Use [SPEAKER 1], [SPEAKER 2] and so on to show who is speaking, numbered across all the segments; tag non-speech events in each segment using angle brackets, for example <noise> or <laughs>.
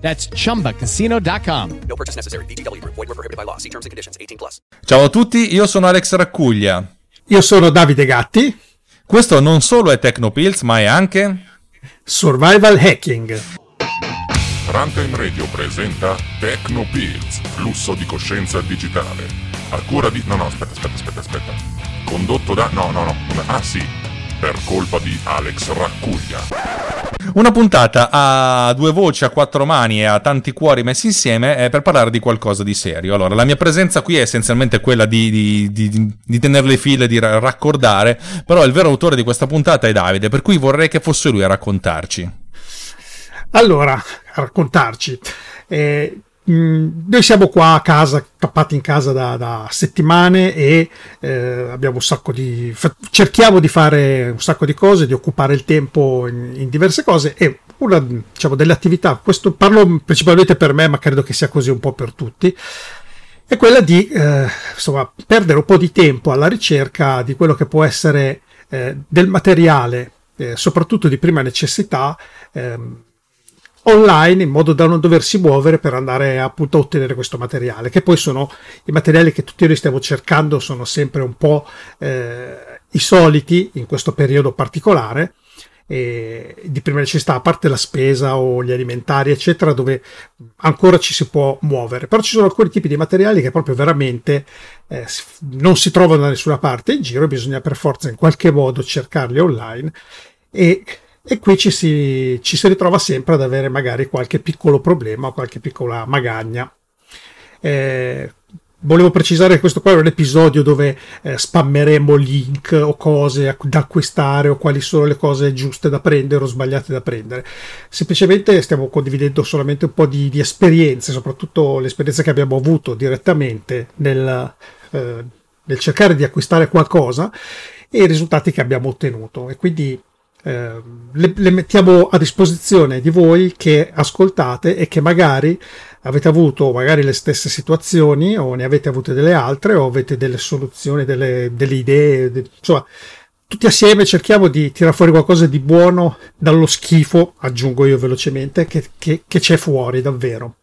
[SPEAKER 1] That's chumbacasino.com.
[SPEAKER 2] No purchase necessary. VGW Group. Void were prohibited by law. See terms and conditions. 18 plus.
[SPEAKER 3] Ciao a tutti, io sono Alex Raccuglia.
[SPEAKER 4] Io sono Davide Gatti,
[SPEAKER 3] Questo non solo è Tecnopills, ma è anche...
[SPEAKER 4] Survival Hacking.
[SPEAKER 5] Runtime Radio presenta Techno Pills, flusso di coscienza digitale. A cura di... No, no, aspetta, aspetta, aspetta, aspetta. Condotto da... No, no, no. Ah, sì. Per colpa di Alex Raccuglia.
[SPEAKER 3] Una puntata a due voci, a quattro mani e a tanti cuori messi insieme è per parlare di qualcosa di serio. Allora, la mia presenza qui è essenzialmente quella di, di, di, di tenere le file, di ra- raccordare, però il vero autore di questa puntata è Davide, per cui vorrei che fosse lui a raccontarci.
[SPEAKER 4] Allora, a raccontarci. Eh, mh, noi siamo qua a casa, tappati in casa da, da settimane e eh, abbiamo un sacco di. fa- cerchiamo di fare un sacco di cose, di occupare il tempo in, in diverse cose e una diciamo, delle attività, questo parlo principalmente per me, ma credo che sia così un po' per tutti. È quella di eh, insomma, perdere un po' di tempo alla ricerca di quello che può essere eh, del materiale, eh, soprattutto di prima necessità, ehm, online in modo da non doversi muovere per andare appunto a ottenere questo materiale, che poi sono i materiali che tutti noi stiamo cercando, sono sempre un po' eh, i soliti in questo periodo particolare. E di prima necessità, a parte la spesa o gli alimentari, eccetera, dove ancora ci si può muovere. Però ci sono alcuni tipi di materiali che proprio veramente eh, non si trovano da nessuna parte in giro, bisogna per forza in qualche modo cercarli online. E, e qui ci si, ci si ritrova sempre ad avere magari qualche piccolo problema o qualche piccola magagna. Eh, volevo precisare che questo qua è un episodio dove eh, spammeremo link o cose da acquistare o quali sono le cose giuste da prendere o sbagliate da prendere. Semplicemente stiamo condividendo solamente un po' di, di esperienze, soprattutto le esperienze che abbiamo avuto direttamente nel, eh, nel cercare di acquistare qualcosa e i risultati che abbiamo ottenuto. E quindi eh, le, le mettiamo a disposizione di voi che ascoltate e che magari avete avuto magari le stesse situazioni o ne avete avute delle altre o avete delle soluzioni, delle, delle idee, de- insomma tutti assieme cerchiamo di tirare fuori qualcosa di buono dallo schifo, aggiungo io velocemente, che, che- che c'è fuori davvero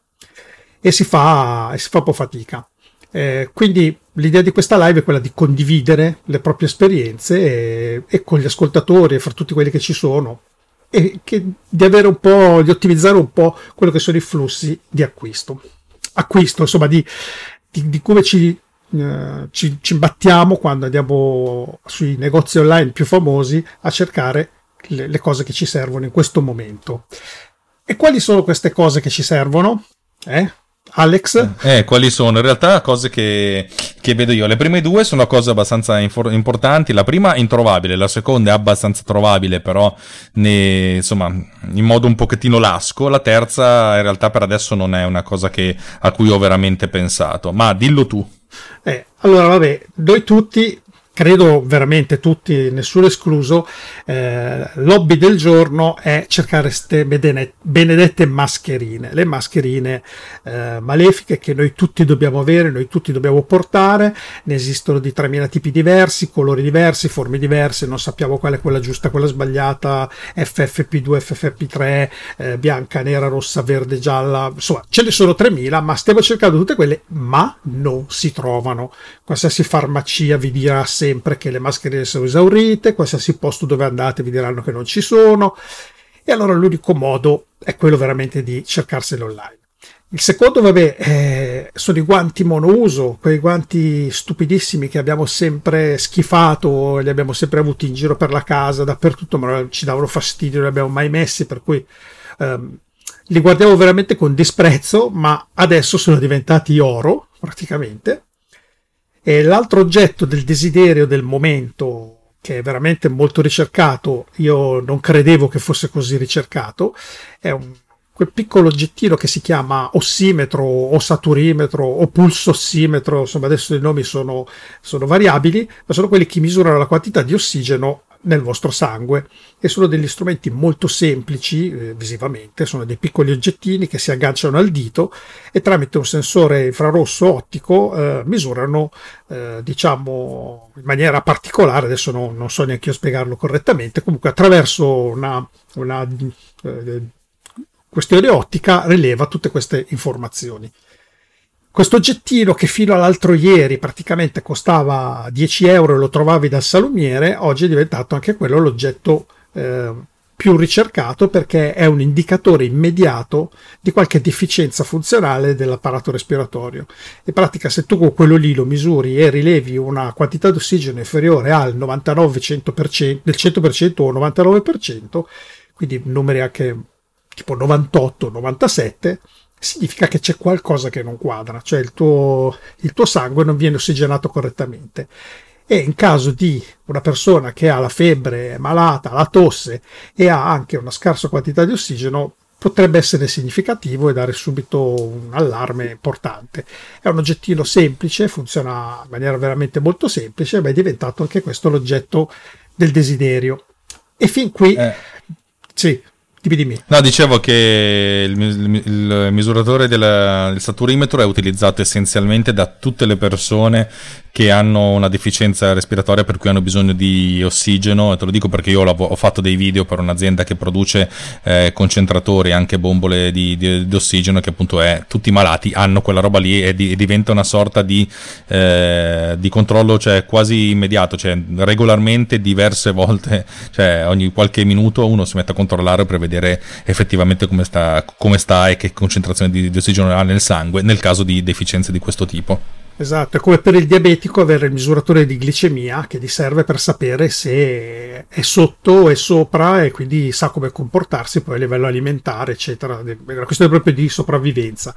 [SPEAKER 4] e si fa, si fa un po' fatica. Eh, quindi l'idea di questa live è quella di condividere le proprie esperienze e, e con gli ascoltatori e fra tutti quelli che ci sono e che- di avere un po', di ottimizzare un po' quello che sono i flussi di acquisto. Acquisto, insomma, di, di, di come ci, eh, ci, ci quando andiamo sui negozi online più famosi a cercare le, le cose che ci servono in questo momento. E quali sono queste cose che ci servono? Eh? Alex?
[SPEAKER 3] Eh, quali sono? In realtà cose che, che vedo io. Le prime due sono cose abbastanza infor- importanti. La prima introvabile, la seconda è abbastanza trovabile, però ne- insomma, in modo un pochettino lasco. La terza in realtà per adesso non è una cosa che- a cui ho veramente pensato. Ma dillo tu.
[SPEAKER 4] Eh, allora, vabbè, noi tutti, credo veramente tutti, nessuno escluso, eh, l'hobby del giorno è cercare queste benedette mascherine, le mascherine eh, malefiche che noi tutti dobbiamo avere, noi tutti dobbiamo portare, ne esistono di 3000 tipi diversi, colori diversi, forme diverse, non sappiamo qual è quella giusta, quella sbagliata, FFP2, FFP3, eh, bianca, nera, rossa, verde, gialla, insomma ce ne sono 3000, ma stiamo cercando tutte quelle, ma non si trovano. Qualsiasi farmacia vi dirà sempre che le mascherine sono esaurite, qualsiasi posto dove andate vi diranno che non ci sono, e allora l'unico modo è quello veramente di cercarsele online. Il secondo, vabbè, eh, sono i guanti monouso, quei guanti stupidissimi che abbiamo sempre schifato, li abbiamo sempre avuti in giro per la casa, dappertutto, ma ci davano fastidio, non li abbiamo mai messi, per cui ehm, li guardiamo veramente con disprezzo, ma adesso sono diventati oro, praticamente. E l'altro oggetto del desiderio del momento, che è veramente molto ricercato, io non credevo che fosse così ricercato, è un quel piccolo oggettino che si chiama ossimetro o saturimetro o pulsossimetro, insomma adesso i nomi sono, sono variabili, ma sono quelli che misurano la quantità di ossigeno nel vostro sangue. E sono degli strumenti molto semplici eh, visivamente, sono dei piccoli oggettini che si agganciano al dito e tramite un sensore infrarosso ottico eh, misurano eh, diciamo in maniera particolare, adesso no, non so neanche io spiegarlo correttamente, comunque attraverso una, una eh, questione ottica rileva tutte queste informazioni. Questo oggettino che fino all'altro ieri praticamente costava 10 euro e lo trovavi dal salumiere, oggi è diventato anche quello l'oggetto eh, più ricercato perché è un indicatore immediato di qualche deficienza funzionale dell'apparato respiratorio. In pratica se tu con quello lì lo misuri e rilevi una quantità di ossigeno inferiore al 99-100%, del 100% o 99%, quindi numeri anche tipo 98-97, significa che c'è qualcosa che non quadra, cioè il tuo, il tuo sangue non viene ossigenato correttamente. E in caso di una persona che ha la febbre, è malata, la tosse e ha anche una scarsa quantità di ossigeno, potrebbe essere significativo e dare subito un allarme importante. È un oggettino semplice, funziona in maniera veramente molto semplice, ma è diventato anche questo l'oggetto del desiderio. E fin qui, eh. sì, Dimmi, dimmi.
[SPEAKER 3] No, dicevo che il, il, il misuratore del, del, saturimetro è utilizzato essenzialmente da tutte le persone che hanno una deficienza respiratoria per cui hanno bisogno di ossigeno. E te lo dico perché io ho fatto dei video per un'azienda che produce eh, concentratori, anche bombole di, di, di, ossigeno, che appunto è tutti i malati hanno quella roba lì e, di, e diventa una sorta di, eh, di controllo cioè, quasi immediato, cioè regolarmente diverse <laughs> volte, cioè ogni qualche minuto uno si mette a controllare per vedere vedere effettivamente come sta, come sta e che concentrazione di, di ossigeno ha nel sangue nel caso di deficienze di questo tipo.
[SPEAKER 4] Esatto, è come per il diabetico avere il misuratore di glicemia che gli serve per sapere se è sotto è sopra e quindi sa come comportarsi poi a livello alimentare, eccetera. È una questione proprio di sopravvivenza.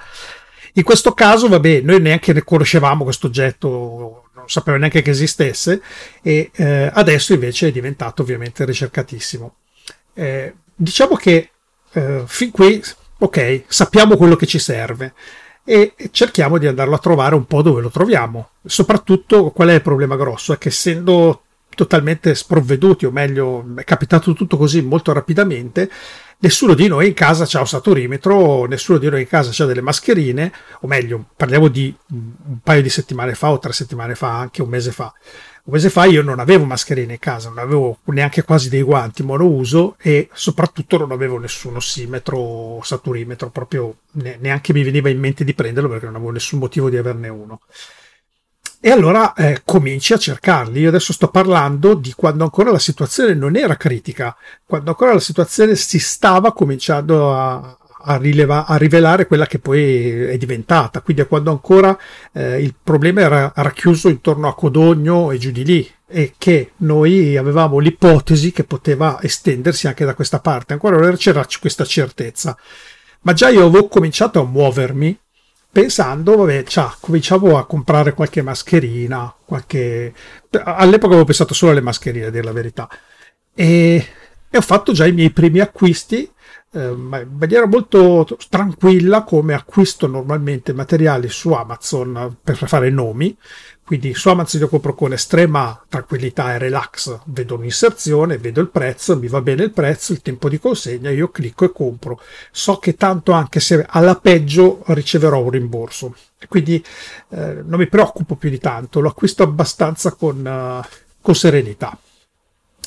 [SPEAKER 4] In questo caso, vabbè, noi neanche ne conoscevamo questo oggetto, non sapevo neanche che esistesse e eh, adesso invece è diventato ovviamente ricercatissimo. Eh, diciamo che eh, fin qui, ok, sappiamo quello che ci serve e cerchiamo di andarlo a trovare un po' dove lo troviamo. Soprattutto qual è il problema grosso? È che essendo totalmente sprovveduti, o meglio, è capitato tutto così molto rapidamente, nessuno di noi in casa c'ha un saturimetro, nessuno di noi in casa c'ha delle mascherine, o meglio, parliamo di un paio di settimane fa o tre settimane fa, anche un mese fa. Un mese fa io non avevo mascherine in casa, non avevo neanche quasi dei guanti monouso e soprattutto non avevo nessun ossimetro o saturimetro, proprio neanche mi veniva in mente di prenderlo perché non avevo nessun motivo di averne uno. E allora eh, cominci a cercarli. Io adesso sto parlando di quando ancora la situazione non era critica, quando ancora la situazione si stava cominciando a, a, rileva- a rivelare quella che poi è diventata. Quindi quando ancora eh, il problema era racchiuso intorno a Codogno e giù di lì e che noi avevamo l'ipotesi che poteva estendersi anche da questa parte. Ancora non c'era questa certezza. Ma già io avevo cominciato a muovermi pensando, vabbè, ciao, cominciavo a comprare qualche mascherina, qualche... All'epoca avevo pensato solo alle mascherine, a dire la verità. E, e ho fatto già i miei primi acquisti eh, in maniera molto tranquilla come acquisto normalmente materiali su Amazon per fare nomi. Quindi su Amazon io compro con estrema tranquillità e relax, vedo un'inserzione, vedo il prezzo, mi va bene il prezzo, il tempo di consegna, io clicco e compro. So che tanto anche se alla peggio riceverò un rimborso. Quindi eh, non mi preoccupo più di tanto, lo acquisto abbastanza con, uh, con serenità.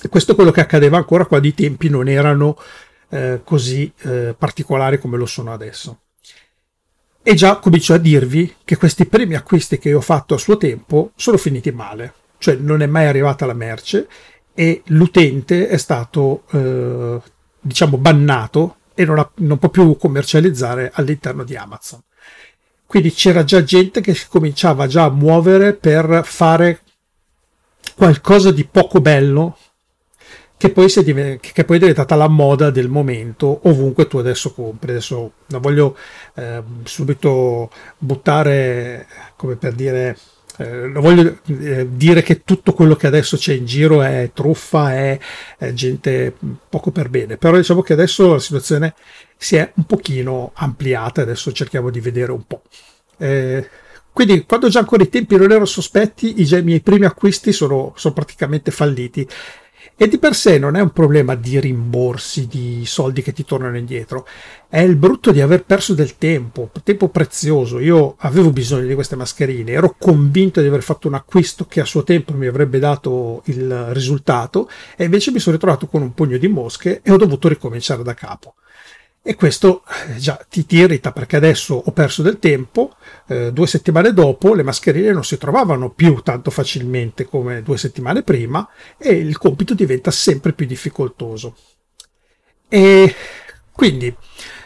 [SPEAKER 4] E questo è quello che accadeva ancora quando i tempi non erano eh, così eh, particolari come lo sono adesso. E già comincio a dirvi che questi primi acquisti che ho fatto a suo tempo sono finiti male, cioè non è mai arrivata la merce e l'utente è stato, eh, diciamo, bannato e non, ha, non può più commercializzare all'interno di Amazon. Quindi c'era già gente che si cominciava già a muovere per fare qualcosa di poco bello che poi, div- che poi, è diventata la moda del momento ovunque tu adesso compri. Adesso non voglio eh, subito buttare, come per dire, Eh, non voglio eh, dire che tutto quello che adesso c'è in giro è truffa, è, è, gente poco per bene, però diciamo che adesso la situazione si è un pochino ampliata, adesso cerchiamo di vedere un po'. Eh, quindi quando già ancora i tempi non erano sospetti, i miei primi acquisti sono, sono praticamente falliti e di per sé non è un problema di rimborsi, di soldi che ti tornano indietro, è il brutto di aver perso del tempo, tempo prezioso. Io avevo bisogno di queste mascherine, ero convinto di aver fatto un acquisto che a suo tempo mi avrebbe dato il risultato e invece mi sono ritrovato con un pugno di mosche e ho dovuto ricominciare da capo. E questo eh, già ti, ti, irrita perché adesso ho perso del tempo, eh, due settimane dopo le mascherine non si trovavano più tanto facilmente come due settimane prima e il compito diventa sempre più difficoltoso. E quindi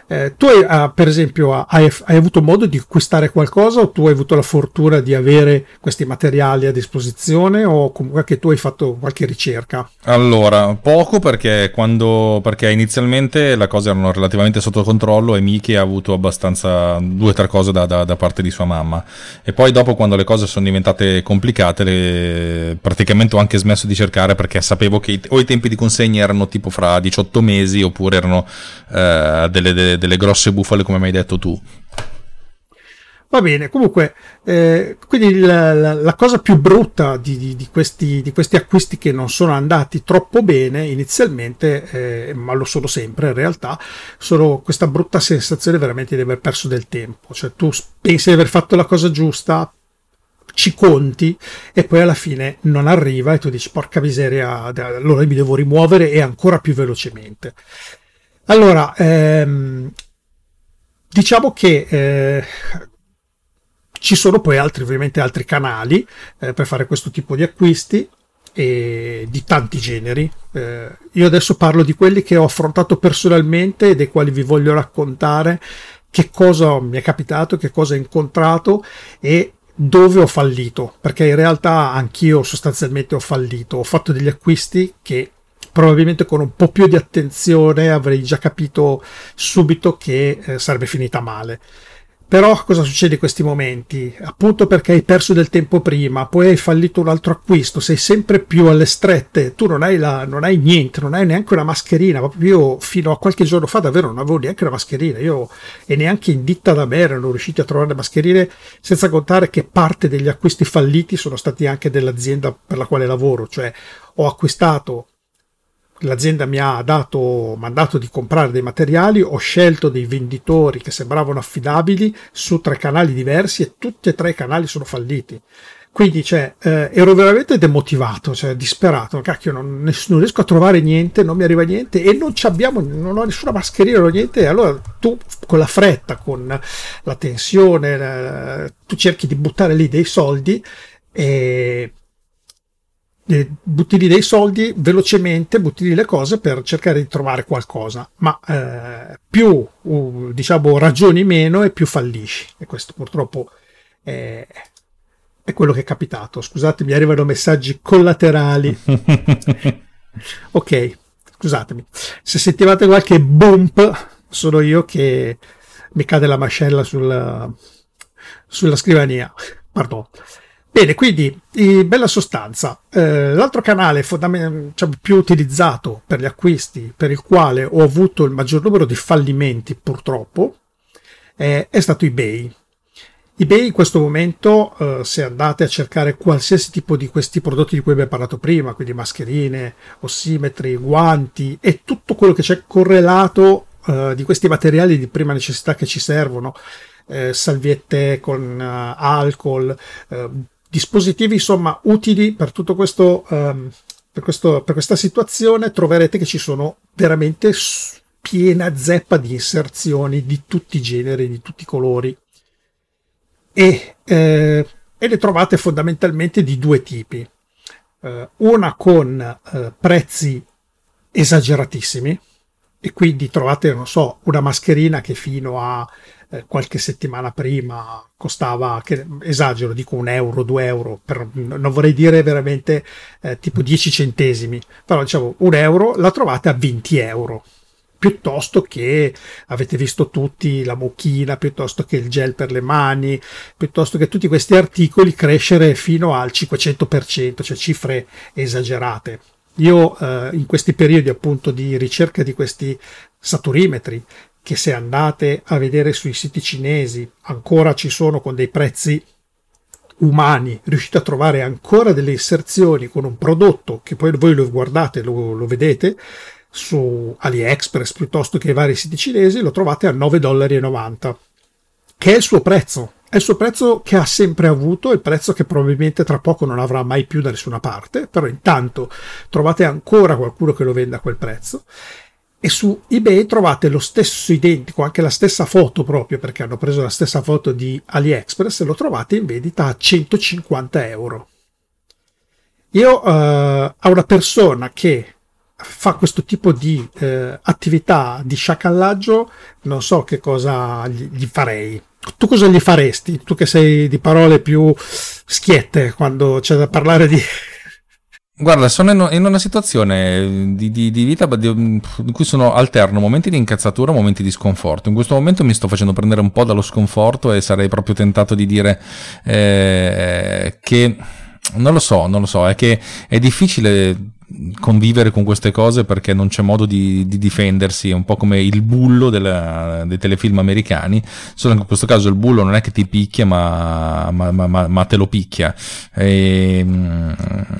[SPEAKER 4] eh, tu hai, ah, per esempio hai, hai, avuto modo di acquistare qualcosa o tu hai avuto la fortuna di avere questi materiali a disposizione o comunque che tu hai fatto qualche ricerca?
[SPEAKER 3] Allora, poco perché quando perché inizialmente le cose erano relativamente sotto controllo e Miki ha avuto abbastanza due o tre cose da, da, da, parte di sua mamma e poi dopo quando le cose sono diventate complicate le, praticamente ho anche smesso di cercare perché sapevo che i, o i tempi di consegna erano tipo fra 18 mesi oppure erano eh, delle, delle delle, grosse bufale come mi hai detto tu.
[SPEAKER 4] Va bene, comunque, eh, quindi la, la, la, cosa più brutta di, di, di, questi, di, questi, acquisti che non sono andati troppo bene inizialmente, eh, ma lo sono sempre in realtà, sono questa brutta sensazione veramente di aver perso del tempo. Cioè tu pensi di aver fatto la cosa giusta, ci conti e poi alla fine non arriva e tu dici porca miseria, allora mi devo rimuovere e ancora più velocemente. Allora, ehm, diciamo che eh, ci sono poi altri, ovviamente altri canali eh, per fare questo tipo di acquisti e di tanti generi. Eh, io adesso parlo di quelli che ho affrontato personalmente e dei quali vi voglio raccontare che cosa mi è capitato, che cosa ho incontrato e dove ho fallito, perché in realtà anch'io sostanzialmente ho fallito, ho fatto degli acquisti che probabilmente con un po' più di attenzione avrei già capito subito che eh, sarebbe finita male. Però cosa succede in questi momenti? Appunto perché hai perso del tempo prima, poi hai fallito un altro acquisto, sei sempre più alle strette, tu non hai, la, non hai niente, non hai neanche una mascherina. Proprio io fino a qualche giorno fa davvero non avevo neanche una mascherina, io e neanche in ditta da me erano riusciti a trovare le mascherine, senza contare che parte degli acquisti falliti sono stati anche dell'azienda per la quale lavoro, cioè ho acquistato l'azienda mi ha dato mandato di comprare dei materiali, ho scelto dei venditori che sembravano affidabili su tre canali diversi e tutti e tre i canali sono falliti. Quindi cioè, eh, ero veramente demotivato, cioè disperato, cacchio, non, non, riesco a trovare niente, non mi arriva niente e non abbiamo, non ho nessuna mascherina o niente. allora tu con la fretta, con la tensione, eh, tu cerchi di buttare lì dei soldi e eh, butti lì dei soldi velocemente, butti lì le cose per cercare di trovare qualcosa, ma eh, più uh, diciamo ragioni meno e più fallisci. E questo purtroppo è, è quello che è capitato. Scusate, mi arrivano messaggi collaterali. <laughs> ok, scusatemi. Se sentivate qualche bump, sono io che mi cade la mascella sulla, sulla scrivania. Pardon. Bene, quindi in bella sostanza, eh, l'altro canale fondament- cioè, più utilizzato per gli acquisti, per il quale ho avuto il maggior numero di fallimenti purtroppo, eh, è stato eBay. eBay in questo momento, eh, se andate a cercare qualsiasi tipo di questi prodotti di cui abbiamo parlato prima, quindi mascherine, ossimetri, guanti e tutto quello che c'è correlato eh, di questi materiali di prima necessità che ci servono, eh, salviette con uh, alcol, dispositivi insomma utili per tutto questo, um, per, questo, per questa situazione troverete che ci sono veramente piena zeppa di inserzioni di tutti i generi, di tutti i colori e, eh, e le trovate fondamentalmente di due tipi. Uh, una con uh, prezzi esageratissimi e quindi trovate, non so, una mascherina che fino a eh, qualche settimana prima costava, che, esagero, dico un euro, due euro, per, non vorrei dire veramente eh, tipo 10 centesimi, però diciamo un euro la trovate a 20 euro. piuttosto che avete visto tutti la mochina, piuttosto che il gel per le mani, piuttosto che tutti questi articoli crescere fino al 500%, cioè cifre esagerate. Io eh, in questi periodi appunto di ricerca di questi saturimetri, che se andate a vedere sui siti cinesi ancora ci sono con dei prezzi umani, riuscite a trovare ancora delle inserzioni con un prodotto che poi voi lo guardate, lo, lo vedete su AliExpress piuttosto che i vari siti cinesi, lo trovate a 9,90 dollari, che è il suo prezzo. È il suo prezzo che ha sempre avuto, il prezzo che probabilmente tra poco non avrà mai più da nessuna parte, però intanto trovate ancora qualcuno che lo venda a quel prezzo e su eBay trovate lo stesso identico, anche la stessa foto proprio perché hanno preso la stessa foto di AliExpress e lo trovate in vendita a 150 euro. Io uh, a una persona che fa questo tipo di uh, attività di sciacallaggio non so che cosa gli, gli farei. Tu cosa gli faresti? Tu che sei di parole più schiette quando c'è da parlare di
[SPEAKER 3] Guarda, sono in, una situazione di, di, di vita in cui sono alterno momenti di incazzatura e momenti di sconforto. In questo momento mi sto facendo prendere un po' dallo sconforto e sarei proprio tentato di dire eh, che non lo so, non lo so, è che è difficile convivere con queste cose perché non c'è modo di, di difendersi, è un po' come il bullo della, dei telefilm americani, solo che in questo caso il bullo non è che ti picchia ma, ma, ma, ma te lo picchia. E,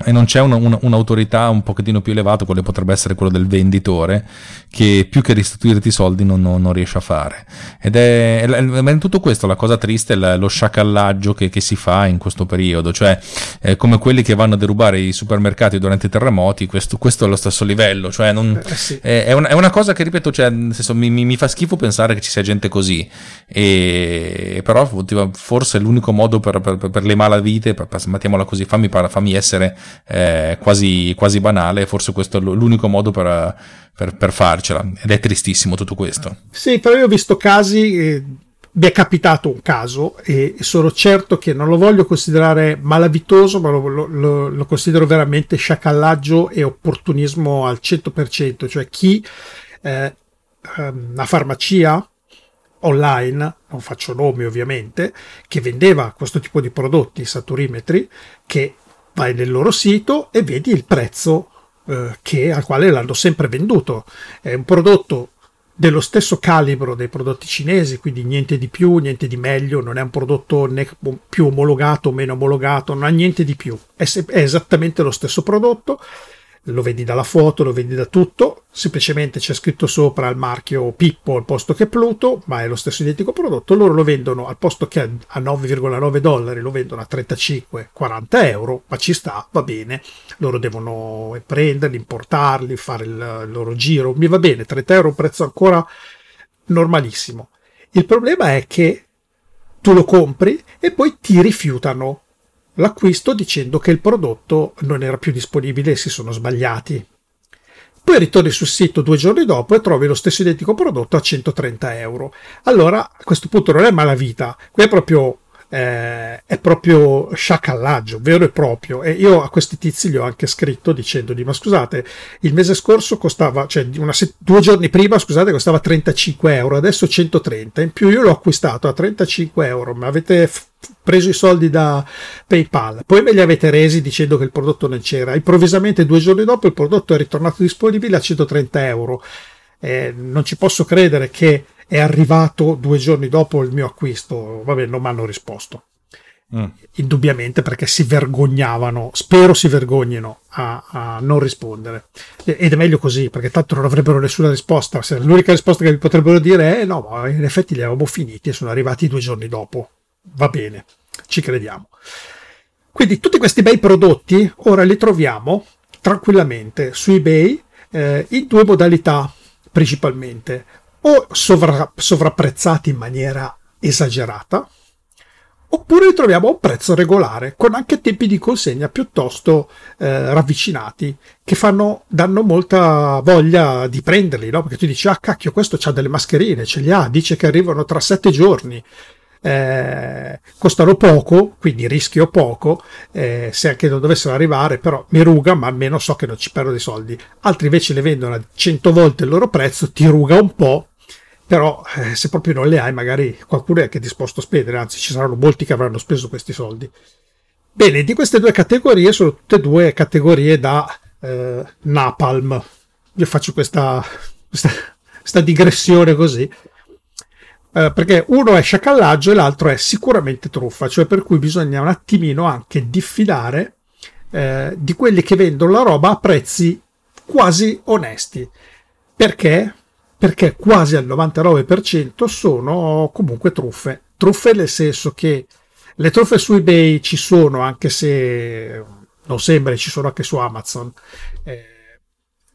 [SPEAKER 3] e non c'è una, una, un'autorità un pochettino più elevata, quale potrebbe essere quello del venditore, che più che restituirti i soldi non, non, non riesce a fare. Ed è, è, è, in tutto questo la cosa triste è lo sciacallaggio che, che, si fa in questo periodo, cioè è come quelli che vanno a derubare i supermercati durante i terremoti noti, questo, questo è lo stesso livello, cioè non, eh, sì. è, è, una, è, una, cosa che ripeto, cioè, senso, mi, mi, mi, fa schifo pensare che ci sia gente così, e, però forse è l'unico modo per, per, per le malavite, per, per, mettiamola così, fammi, fammi essere eh, quasi, quasi banale, forse questo è l'unico modo per, per, farcela, ed è tristissimo tutto questo.
[SPEAKER 4] Sì, però io ho visto casi... Mi è capitato un caso e sono certo che non lo voglio considerare malavitoso, ma lo, lo, lo considero veramente sciacallaggio e opportunismo al 100%, cioè chi eh, ehm, farmacia online, non faccio nomi ovviamente, che vendeva questo tipo di prodotti, saturimetri, che vai nel loro sito e vedi il prezzo eh, che, al quale l'hanno sempre venduto. È un prodotto dello stesso calibro dei prodotti cinesi, quindi niente di più, niente di meglio, non è un prodotto né più omologato o meno omologato, non ha niente di più, è, è esattamente lo stesso prodotto lo vedi dalla foto, lo vedi da tutto, semplicemente c'è scritto sopra il marchio Pippo al posto che Pluto, ma è lo stesso identico prodotto, loro lo vendono al posto che a 9,9 dollari, lo vendono a 35-40 euro, ma ci sta, va bene, loro devono prenderli, importarli, fare il loro giro, mi va bene, 30 euro un prezzo ancora normalissimo. Il problema è che tu lo compri e poi ti rifiutano l'acquisto dicendo che il prodotto non era più disponibile e si sono sbagliati. Poi ritorni sul sito due giorni dopo e trovi lo stesso identico prodotto a 130 euro. Allora, a questo punto non è malavita, qui è proprio eh, è proprio sciacallaggio, vero e proprio. E io a questi tizi gli ho anche scritto dicendogli: Ma scusate, il mese scorso costava, cioè set- due giorni prima, scusate, costava 35 euro, adesso 130. In più io l'ho acquistato a 35 euro, ma avete f- preso i soldi da PayPal, poi me li avete resi dicendo che il prodotto non c'era. Improvvisamente due giorni dopo il prodotto è ritornato disponibile a 130 euro. Eh, non ci posso credere che è arrivato due giorni dopo il mio acquisto. Vabbè, non mi hanno risposto. Mm. Indubbiamente perché si vergognavano, spero si vergognino a, a, non rispondere. Ed è meglio così perché tanto non avrebbero nessuna risposta. L'unica risposta che mi potrebbero dire è: no, ma in effetti li avevamo finiti e sono arrivati due giorni dopo. Va bene, ci crediamo. Quindi tutti questi bei prodotti ora li troviamo tranquillamente su eBay eh, in due modalità principalmente o sovra- sovrapprezzati in maniera esagerata, oppure li troviamo a un prezzo regolare, con anche tempi di consegna piuttosto eh, ravvicinati, che fanno, danno molta voglia di prenderli, no? Perché tu dici, ah cacchio, questo ha delle mascherine, ce li ha, dice che arrivano tra sette giorni. eh, costano poco, quindi rischio poco, eh, se anche non dovessero arrivare, però mi ruga, ma almeno so che non ci perdo dei soldi. Altri invece le vendono a 100 volte il loro prezzo, ti ruga un po', però eh, se proprio non le hai, magari qualcuno è anche disposto a spendere, anzi ci saranno molti che avranno speso questi soldi. Bene, di queste due categorie sono tutte e due categorie da eh, napalm. Io faccio questa, questa, questa digressione così. Eh, perché uno è sciacallaggio e l'altro è sicuramente truffa, cioè per cui bisogna un attimino anche diffidare eh, di quelli che vendono la roba a prezzi quasi onesti. Perché? Perché quasi al 99% sono comunque truffe. Truffe nel senso che le truffe su eBay ci sono, anche se non sembra, ci sono anche su Amazon. Eh,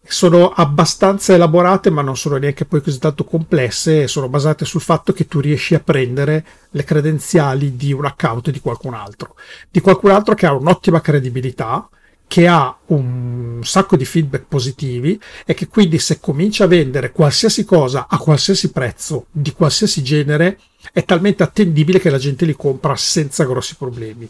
[SPEAKER 4] sono abbastanza elaborate, ma non sono neanche poi così tanto complesse. Sono basate sul fatto che tu riesci a prendere le credenziali di un account di qualcun altro, di qualcun altro che ha un'ottima credibilità, che ha un sacco di feedback positivi e che quindi se comincia a vendere qualsiasi cosa a qualsiasi prezzo, di qualsiasi genere, è talmente attendibile che la gente li compra senza grossi problemi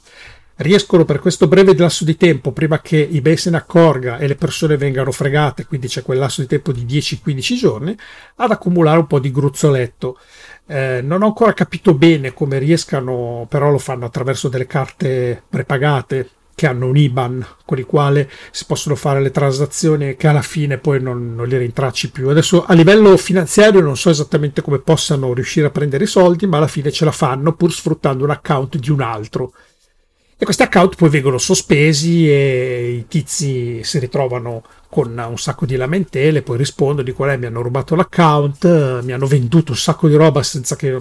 [SPEAKER 4] riescono per questo breve lasso di tempo, prima che eBay se ne accorga e le persone vengano fregate, quindi c'è quel lasso di tempo di 10-15 giorni, ad accumulare un po' di gruzzoletto. Eh, non ho ancora capito bene come riescano, però lo fanno attraverso delle carte prepagate che hanno un IBAN con il quale si possono fare le transazioni che alla fine poi non, non li rintracci più. Adesso a livello finanziario non so esattamente come possano riuscire a prendere i soldi, ma alla fine ce la fanno pur sfruttando un account di un altro e questi account poi vengono sospesi e i tizi si ritrovano con un sacco di lamentele, poi rispondono, dicono eh, mi hanno rubato l'account, mi hanno venduto un sacco di roba senza che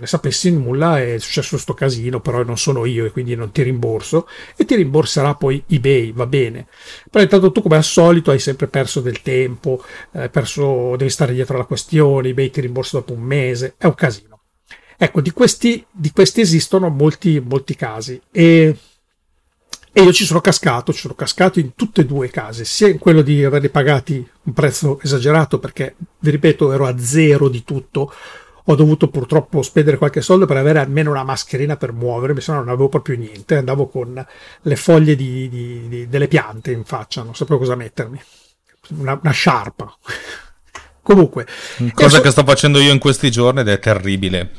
[SPEAKER 4] ne sapessi nulla, è successo questo casino, però non sono io e quindi non ti rimborso e ti rimborserà poi eBay, va bene. Però intanto tu come al solito hai sempre perso del tempo, eh, perso, devi stare dietro alla questione, eBay ti rimborsa dopo un mese, è un casino. Ecco, di questi, di questi esistono molti, molti casi e, e, io ci sono cascato, ci sono cascato in tutte e due i casi, sia in quello di averli pagati un prezzo esagerato perché, vi ripeto, ero a zero di tutto, ho dovuto purtroppo spendere qualche soldo per avere almeno una mascherina per muovermi, se no non avevo proprio niente, andavo con le foglie di, di, di, delle piante in faccia, non sapevo cosa mettermi, una, una sciarpa. <laughs> Comunque,
[SPEAKER 3] cosa so... che sto facendo io in questi giorni ed è terribile.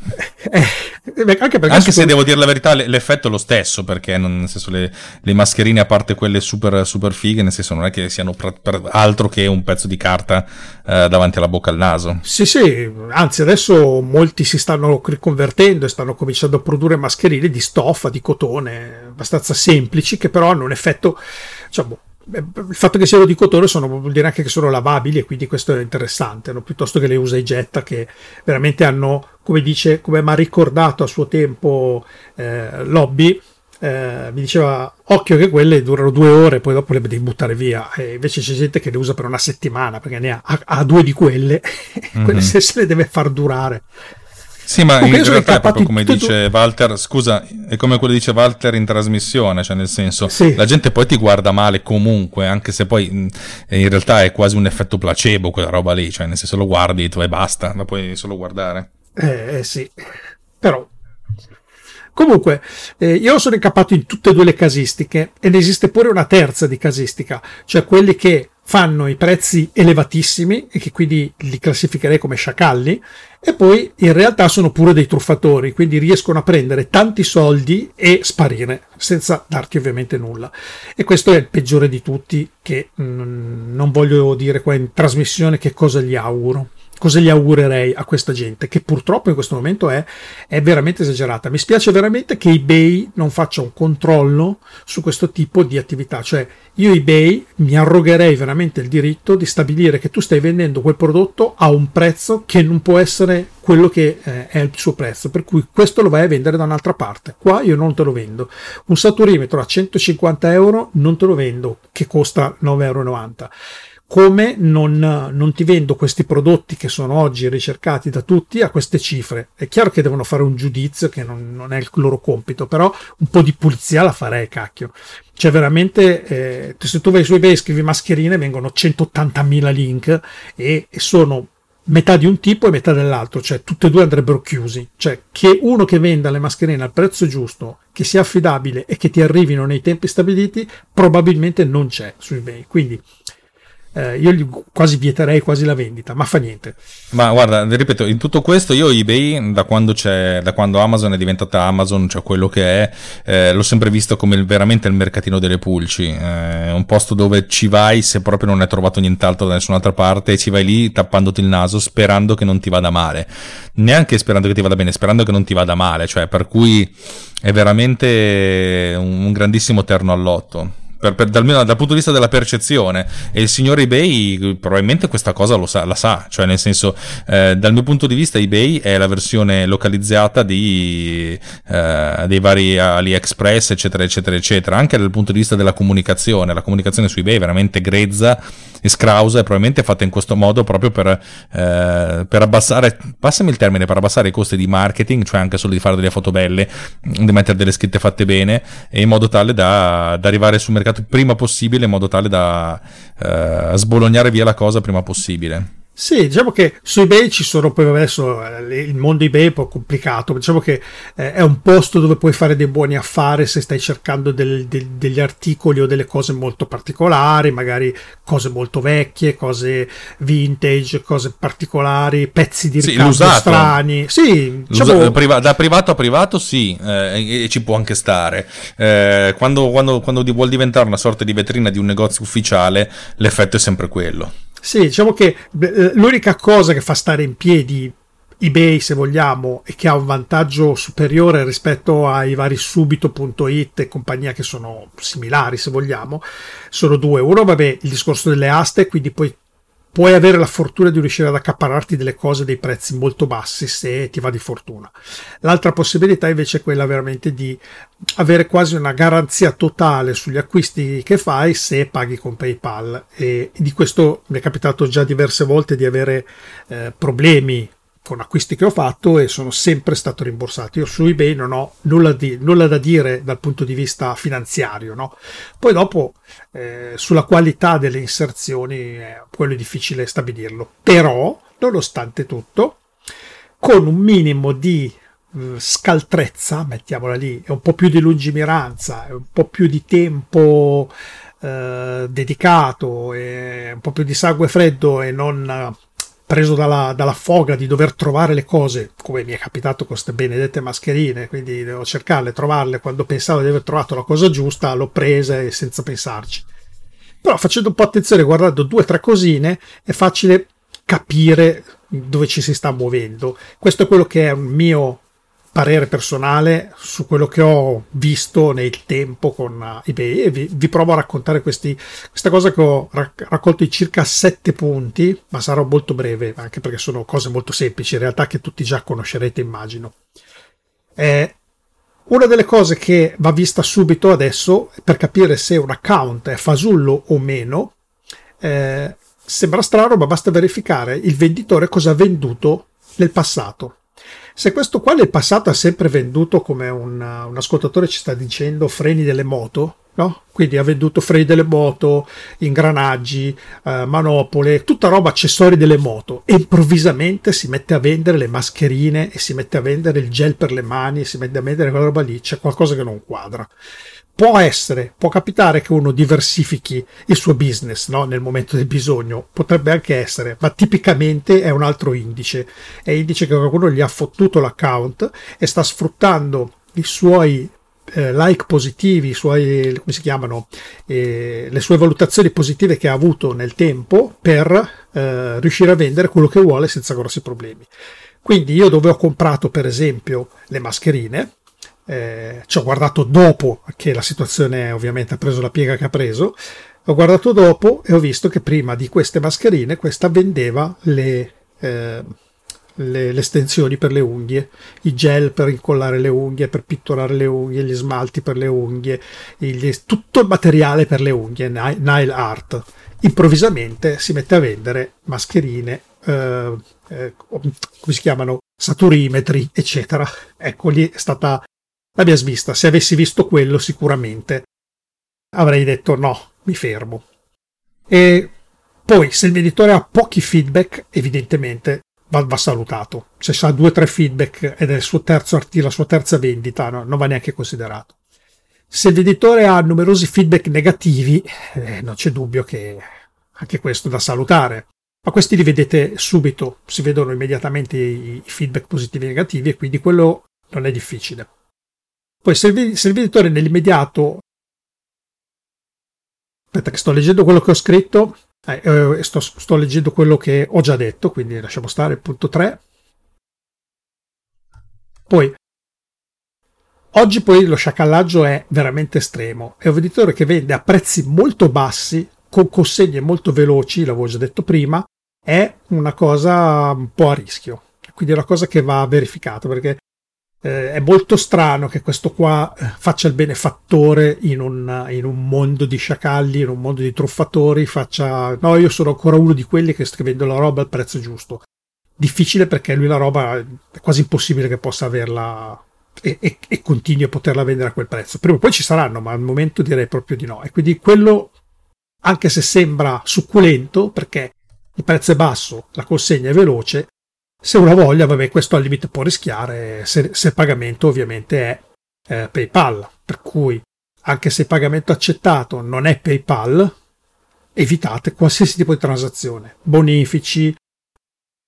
[SPEAKER 4] Eh, anche,
[SPEAKER 3] anche se devo dire la verità, l'effetto è lo stesso, perché nel senso le, le, mascherine, a parte quelle super, super fighe, nel senso non è che siano per, per altro che un pezzo di carta eh, davanti alla bocca al naso.
[SPEAKER 4] Sì, sì, anzi adesso molti si stanno riconvertendo e stanno cominciando a produrre mascherine di stoffa, di cotone, abbastanza semplici, che però hanno un effetto, diciamo, il fatto che siano di cotone sono, vuol dire anche che sono lavabili e quindi questo è interessante, no? piuttosto che le usa e getta che veramente hanno, come dice, come mi ha ricordato a suo tempo eh, Lobby, eh, mi diceva occhio che quelle durano due ore poi dopo le devi buttare via e invece c'è gente che le usa per una settimana perché ne ha, ha, ha due di quelle <laughs> mm-hmm. quelle se, se le deve far durare
[SPEAKER 3] sì, ma in realtà è proprio come dice. Walter, scusa, è come quello che dice Walter in trasmissione, cioè nel senso, sì. la gente poi ti guarda male comunque, anche se poi in realtà è quasi un effetto placebo quella roba lì, cioè nel senso lo guardi tu e basta, la puoi solo guardare.
[SPEAKER 4] Eh, eh sì, però Comunque, eh, io sono incappato in tutte e due le casistiche e ne esiste pure una terza di casistica, cioè quelli che fanno i prezzi elevatissimi e che quindi li classificherei come sciacalli e poi in realtà sono pure dei truffatori, quindi riescono a prendere tanti soldi e sparire senza darti ovviamente nulla. E questo è il peggiore di tutti che mm, non voglio dire qua in trasmissione che cosa gli auguro cosa gli augurerei a questa gente, che purtroppo in questo momento è, è, veramente esagerata. Mi spiace veramente che eBay non faccia un controllo su questo tipo di attività, cioè io eBay mi arrogherei veramente il diritto di stabilire che tu stai vendendo quel prodotto a un prezzo che non può essere quello che eh, è il suo prezzo, per cui questo lo vai a vendere da un'altra parte. Qua io non te lo vendo. Un saturimetro a 150 euro non te lo vendo, che costa 9,90 euro come non, non, ti vendo questi prodotti che sono oggi ricercati da tutti a queste cifre. È chiaro che devono fare un giudizio che non, non è il loro compito, però un po' di pulizia la farei, cacchio. Cioè veramente, eh, se tu vai su eBay e scrivi mascherine, vengono 180.000 link e, e sono metà di un tipo e metà dell'altro, cioè tutti e due andrebbero chiusi. Cioè che uno che venda le mascherine al prezzo giusto, che sia affidabile e che ti arrivino nei tempi stabiliti, probabilmente non c'è su eBay. Quindi eh, io gli quasi vieterei quasi la vendita, ma fa niente.
[SPEAKER 3] Ma guarda, ripeto, in tutto questo io eBay, da quando, da quando Amazon è diventata Amazon, cioè quello che è, eh, l'ho sempre visto come il, veramente il mercatino delle pulci, eh, un posto dove ci vai se proprio non hai trovato nient'altro da nessun'altra parte e ci vai lì tappandoti il naso sperando che non ti vada male, neanche sperando che ti vada bene, sperando che non ti vada male, cioè per cui è veramente un, un grandissimo terno all'otto per, per, dal, dal, punto di vista della percezione. E il signor eBay probabilmente questa cosa lo sa, la sa. Cioè nel senso eh, dal mio punto di vista eBay è la versione localizzata di, eh, dei vari AliExpress eccetera eccetera eccetera. Anche dal punto di vista della comunicazione. La comunicazione su eBay è veramente grezza e scrausa e probabilmente fatta in questo modo proprio per, eh, per abbassare passami il termine per abbassare i costi di marketing cioè anche solo di fare delle foto belle di mettere delle scritte fatte bene in modo tale da, da arrivare sul mercato prima possibile in modo tale da eh, sbolognare via la cosa prima possibile.
[SPEAKER 4] Sì, diciamo che su eBay ci sono poi adesso eh, il mondo eBay è un po' complicato, diciamo che eh, è un posto dove puoi fare dei buoni affari se stai cercando del, del, degli articoli o delle cose molto particolari, magari cose molto vecchie, cose vintage, cose particolari, pezzi di ricambio sì, strani. Sì,
[SPEAKER 3] diciamo... da privato a privato sì, eh, e ci può anche stare. Eh, quando, quando, quando vuol diventare una sorta di vetrina di un negozio ufficiale, l'effetto è sempre quello.
[SPEAKER 4] Sì, diciamo che eh, l'unica cosa che fa stare in piedi eBay, se vogliamo, e che ha un vantaggio superiore rispetto ai vari subito.it e compagnia che sono similari, se vogliamo, sono due. Uno, vabbè, il discorso delle aste, quindi poi puoi avere la fortuna di riuscire ad accapararti delle cose dei prezzi molto bassi se ti va di fortuna. L'altra possibilità invece è quella veramente di avere quasi una garanzia totale sugli acquisti che fai se paghi con PayPal e di questo mi è capitato già diverse volte di avere eh, problemi con acquisti che ho fatto e sono sempre stato rimborsato. Io su eBay non ho nulla, di, nulla da dire dal punto di vista finanziario. No? Poi dopo eh, sulla qualità delle inserzioni eh, quello è difficile stabilirlo. Però, nonostante tutto, con un minimo di eh, scaltrezza, mettiamola lì, un po' più di lungimiranza, un po' più di tempo eh, dedicato, un po' più di sangue freddo e non preso dalla, dalla, foga di dover trovare le cose, come mi è capitato con queste benedette mascherine, quindi devo cercarle, trovarle, quando pensavo di aver trovato la cosa giusta, l'ho presa e senza pensarci. Però facendo un po' attenzione, guardando due o tre cosine, è facile capire dove ci si sta muovendo. Questo è quello che è un mio parere personale su quello che ho visto nel tempo con uh, eBay e vi, vi provo a raccontare questi, questa cosa che ho raccolto in circa sette punti, ma sarò molto breve anche perché sono cose molto semplici, in realtà che tutti già conoscerete immagino. Eh, una delle cose che va vista subito adesso per capire se un account è fasullo o meno, eh, sembra strano ma basta verificare il venditore cosa ha venduto nel passato se questo qua nel passato ha sempre venduto, come un, un ascoltatore ci sta dicendo, freni delle moto, No? Quindi ha venduto freni delle moto, ingranaggi, eh, manopole, tutta roba accessori delle moto. E improvvisamente si mette a vendere le mascherine e si mette a vendere il gel per le mani e si mette a vendere quella roba lì. C'è qualcosa che non quadra può essere, può capitare che uno diversifichi il suo business no? nel momento del bisogno, potrebbe anche essere, ma tipicamente è un altro indice. È indice che qualcuno gli ha fottuto l'account e sta sfruttando i suoi eh, like positivi, i suoi, come si chiamano, eh, le sue valutazioni positive che ha avuto nel tempo per eh, riuscire a vendere quello che vuole senza grossi problemi. Quindi io dove ho comprato per esempio le mascherine, eh, ci ho guardato dopo che la situazione ovviamente ha preso la piega che ha preso, ho guardato dopo e ho visto che prima di queste mascherine questa vendeva le, eh, le, le, estensioni per le unghie, i gel per incollare le unghie, per pitturare le unghie, gli smalti per le unghie, gli, tutto il materiale per le unghie, nail art. Improvvisamente si mette a vendere mascherine, eh, eh, come si chiamano, saturimetri, eccetera. Ecco, lì è stata la mia svista. Se avessi visto quello, sicuramente avrei detto no, mi fermo. E Poi, se il venditore ha pochi feedback, evidentemente va, va salutato. Se ha due o tre feedback ed è il suo terzo articolo, la sua terza vendita, no, non va neanche considerato. Se il venditore ha numerosi feedback negativi, eh, non c'è dubbio che anche questo da salutare. Ma questi li vedete subito, si vedono immediatamente i feedback positivi e negativi e quindi quello non è difficile. Poi se il, se il venditore nell'immediato... Aspetta che sto leggendo quello che ho scritto, eh, eh, sto, sto, leggendo quello che ho già detto, quindi lasciamo stare, punto 3. Poi, oggi poi lo sciacallaggio è veramente estremo. È un venditore che vende a prezzi molto bassi, con consegne molto veloci, l'avevo già detto prima, è una cosa un po' a rischio. Quindi è una cosa che va verificata perché eh, è molto strano che questo qua eh, faccia il benefattore in un, in un, mondo di sciacalli, in un mondo di truffatori, faccia no, io sono ancora uno di quelli che scrivendo la roba al prezzo giusto. Difficile perché lui la roba è quasi impossibile che possa averla e, e, e continui a poterla vendere a quel prezzo. Prima o poi ci saranno, ma al momento direi proprio di no. E quindi quello, anche se sembra succulento, perché il prezzo è basso, la consegna è veloce, se uno voglia, vabbè, questo al limite può rischiare se, se il pagamento ovviamente è eh, PayPal. Per cui, anche se il pagamento accettato non è PayPal, evitate qualsiasi tipo di transazione. Bonifici,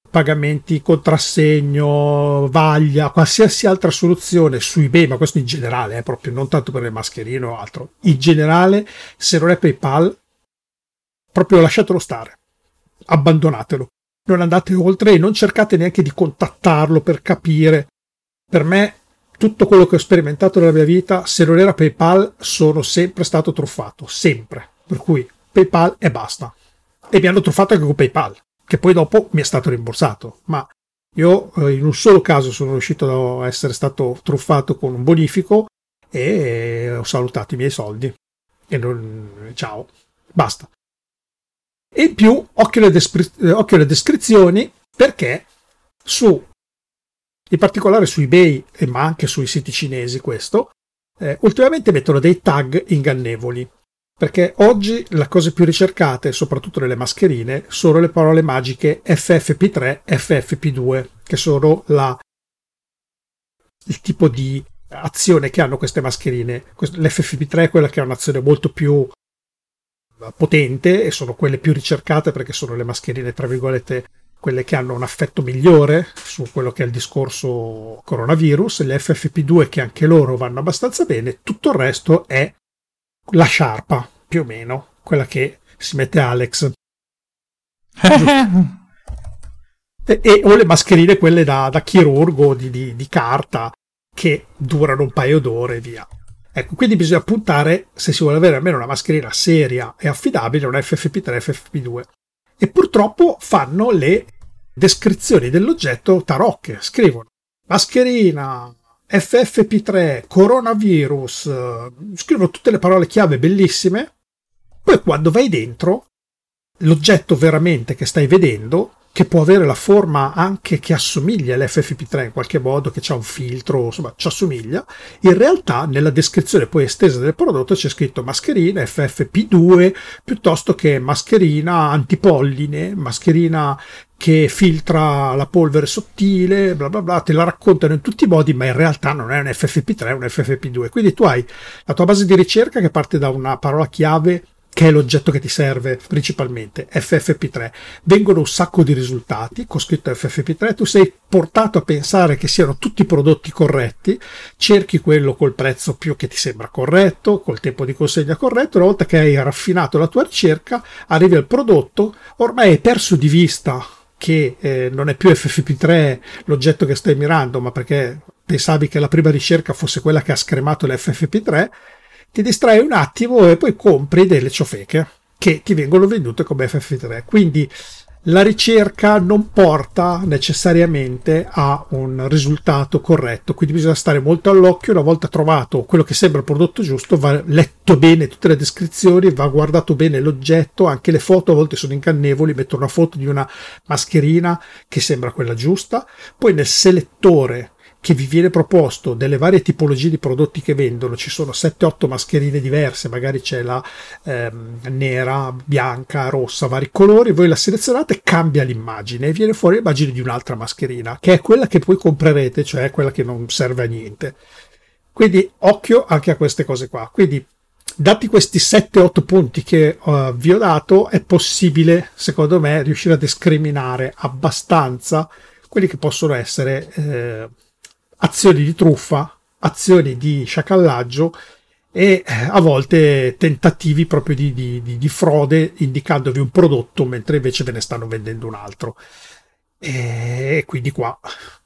[SPEAKER 4] pagamenti contrassegno, vaglia, qualsiasi altra soluzione su eBay, ma questo in generale, eh, proprio non tanto per le mascherine o altro. In generale, se non è PayPal, proprio lasciatelo stare. Abbandonatelo non andate oltre e non cercate neanche di contattarlo per capire. Per me, tutto quello che ho sperimentato nella mia vita, se non era PayPal, sono sempre stato truffato, sempre. Per cui PayPal e basta. E mi hanno truffato anche con PayPal, che poi dopo mi è stato rimborsato. Ma io eh, in un solo caso sono riuscito a essere stato truffato con un bonifico e ho salutato i miei soldi. E non... ciao. Basta. E in più, occhio alle, descri- eh, occhio alle descrizioni, perché su, in particolare su eBay, ma anche sui siti cinesi questo, eh, ultimamente mettono dei tag ingannevoli. Perché oggi le cose più ricercate, soprattutto nelle mascherine, sono le parole magiche FFP3, FFP2, che sono la, il tipo di azione che hanno queste mascherine. L'FFP3 è quella che ha un'azione molto più potente e sono quelle più ricercate perché sono le mascherine, tra virgolette, quelle che hanno un affetto migliore su quello che è il discorso coronavirus, le FFP2 che anche loro vanno abbastanza bene, tutto il resto è la sciarpa, più o meno, quella che si mette Alex. <laughs> e, e, o le mascherine, quelle da, da chirurgo di, di, di carta, che durano un paio d'ore e via. Ecco, quindi bisogna puntare, se si vuole avere almeno una mascherina seria e affidabile, un FFP3 FFP2. E purtroppo fanno le descrizioni dell'oggetto tarocche. Scrivono mascherina, FFP3, coronavirus, scrivono tutte le parole chiave bellissime. Poi quando vai dentro, l'oggetto veramente che stai vedendo che può avere la forma anche che assomiglia all'FFP3 in qualche modo, che ha un filtro, insomma, ci assomiglia. In realtà, nella descrizione poi estesa del prodotto c'è scritto mascherina FFP2 piuttosto che mascherina antipolline, mascherina che filtra la polvere sottile, bla bla bla, te la raccontano in tutti i modi, ma in realtà non è un FFP3, è un FFP2. Quindi tu hai la tua base di ricerca che parte da una parola chiave che è l'oggetto che ti serve principalmente, FFP3. Vengono un sacco di risultati con scritto FFP3, tu sei portato a pensare che siano tutti prodotti corretti, cerchi quello col prezzo più che ti sembra corretto, col tempo di consegna corretto, una volta che hai raffinato la tua ricerca, arrivi al prodotto, ormai hai perso di vista che eh, non è più FFP3 l'oggetto che stai mirando, ma perché pensavi che la prima ricerca fosse quella che ha scremato l'FFP3 ti distrai un attimo e poi compri delle ciofeche che ti vengono vendute come FF3. Quindi la ricerca non porta necessariamente a un risultato corretto, quindi bisogna stare molto all'occhio. Una volta trovato quello che sembra il prodotto giusto, va letto bene tutte le descrizioni, va guardato bene l'oggetto, anche le foto a volte sono incannevoli, metto una foto di una mascherina che sembra quella giusta, poi nel selettore che vi viene proposto delle varie tipologie di prodotti che vendono, ci sono 7-8 mascherine diverse, magari c'è la ehm, nera, bianca, rossa, vari colori, voi la selezionate, cambia l'immagine e viene fuori l'immagine di un'altra mascherina, che è quella che poi comprerete, cioè quella che non serve a niente. Quindi occhio anche a queste cose qua. Quindi dati questi 7-8 punti che uh, vi ho dato, è possibile, secondo me, riuscire a discriminare abbastanza quelli che possono essere eh, azioni di truffa, azioni di sciacallaggio e eh, a volte tentativi proprio di, di, di, di, frode indicandovi un prodotto mentre invece ve ne stanno vendendo un altro. E quindi qua,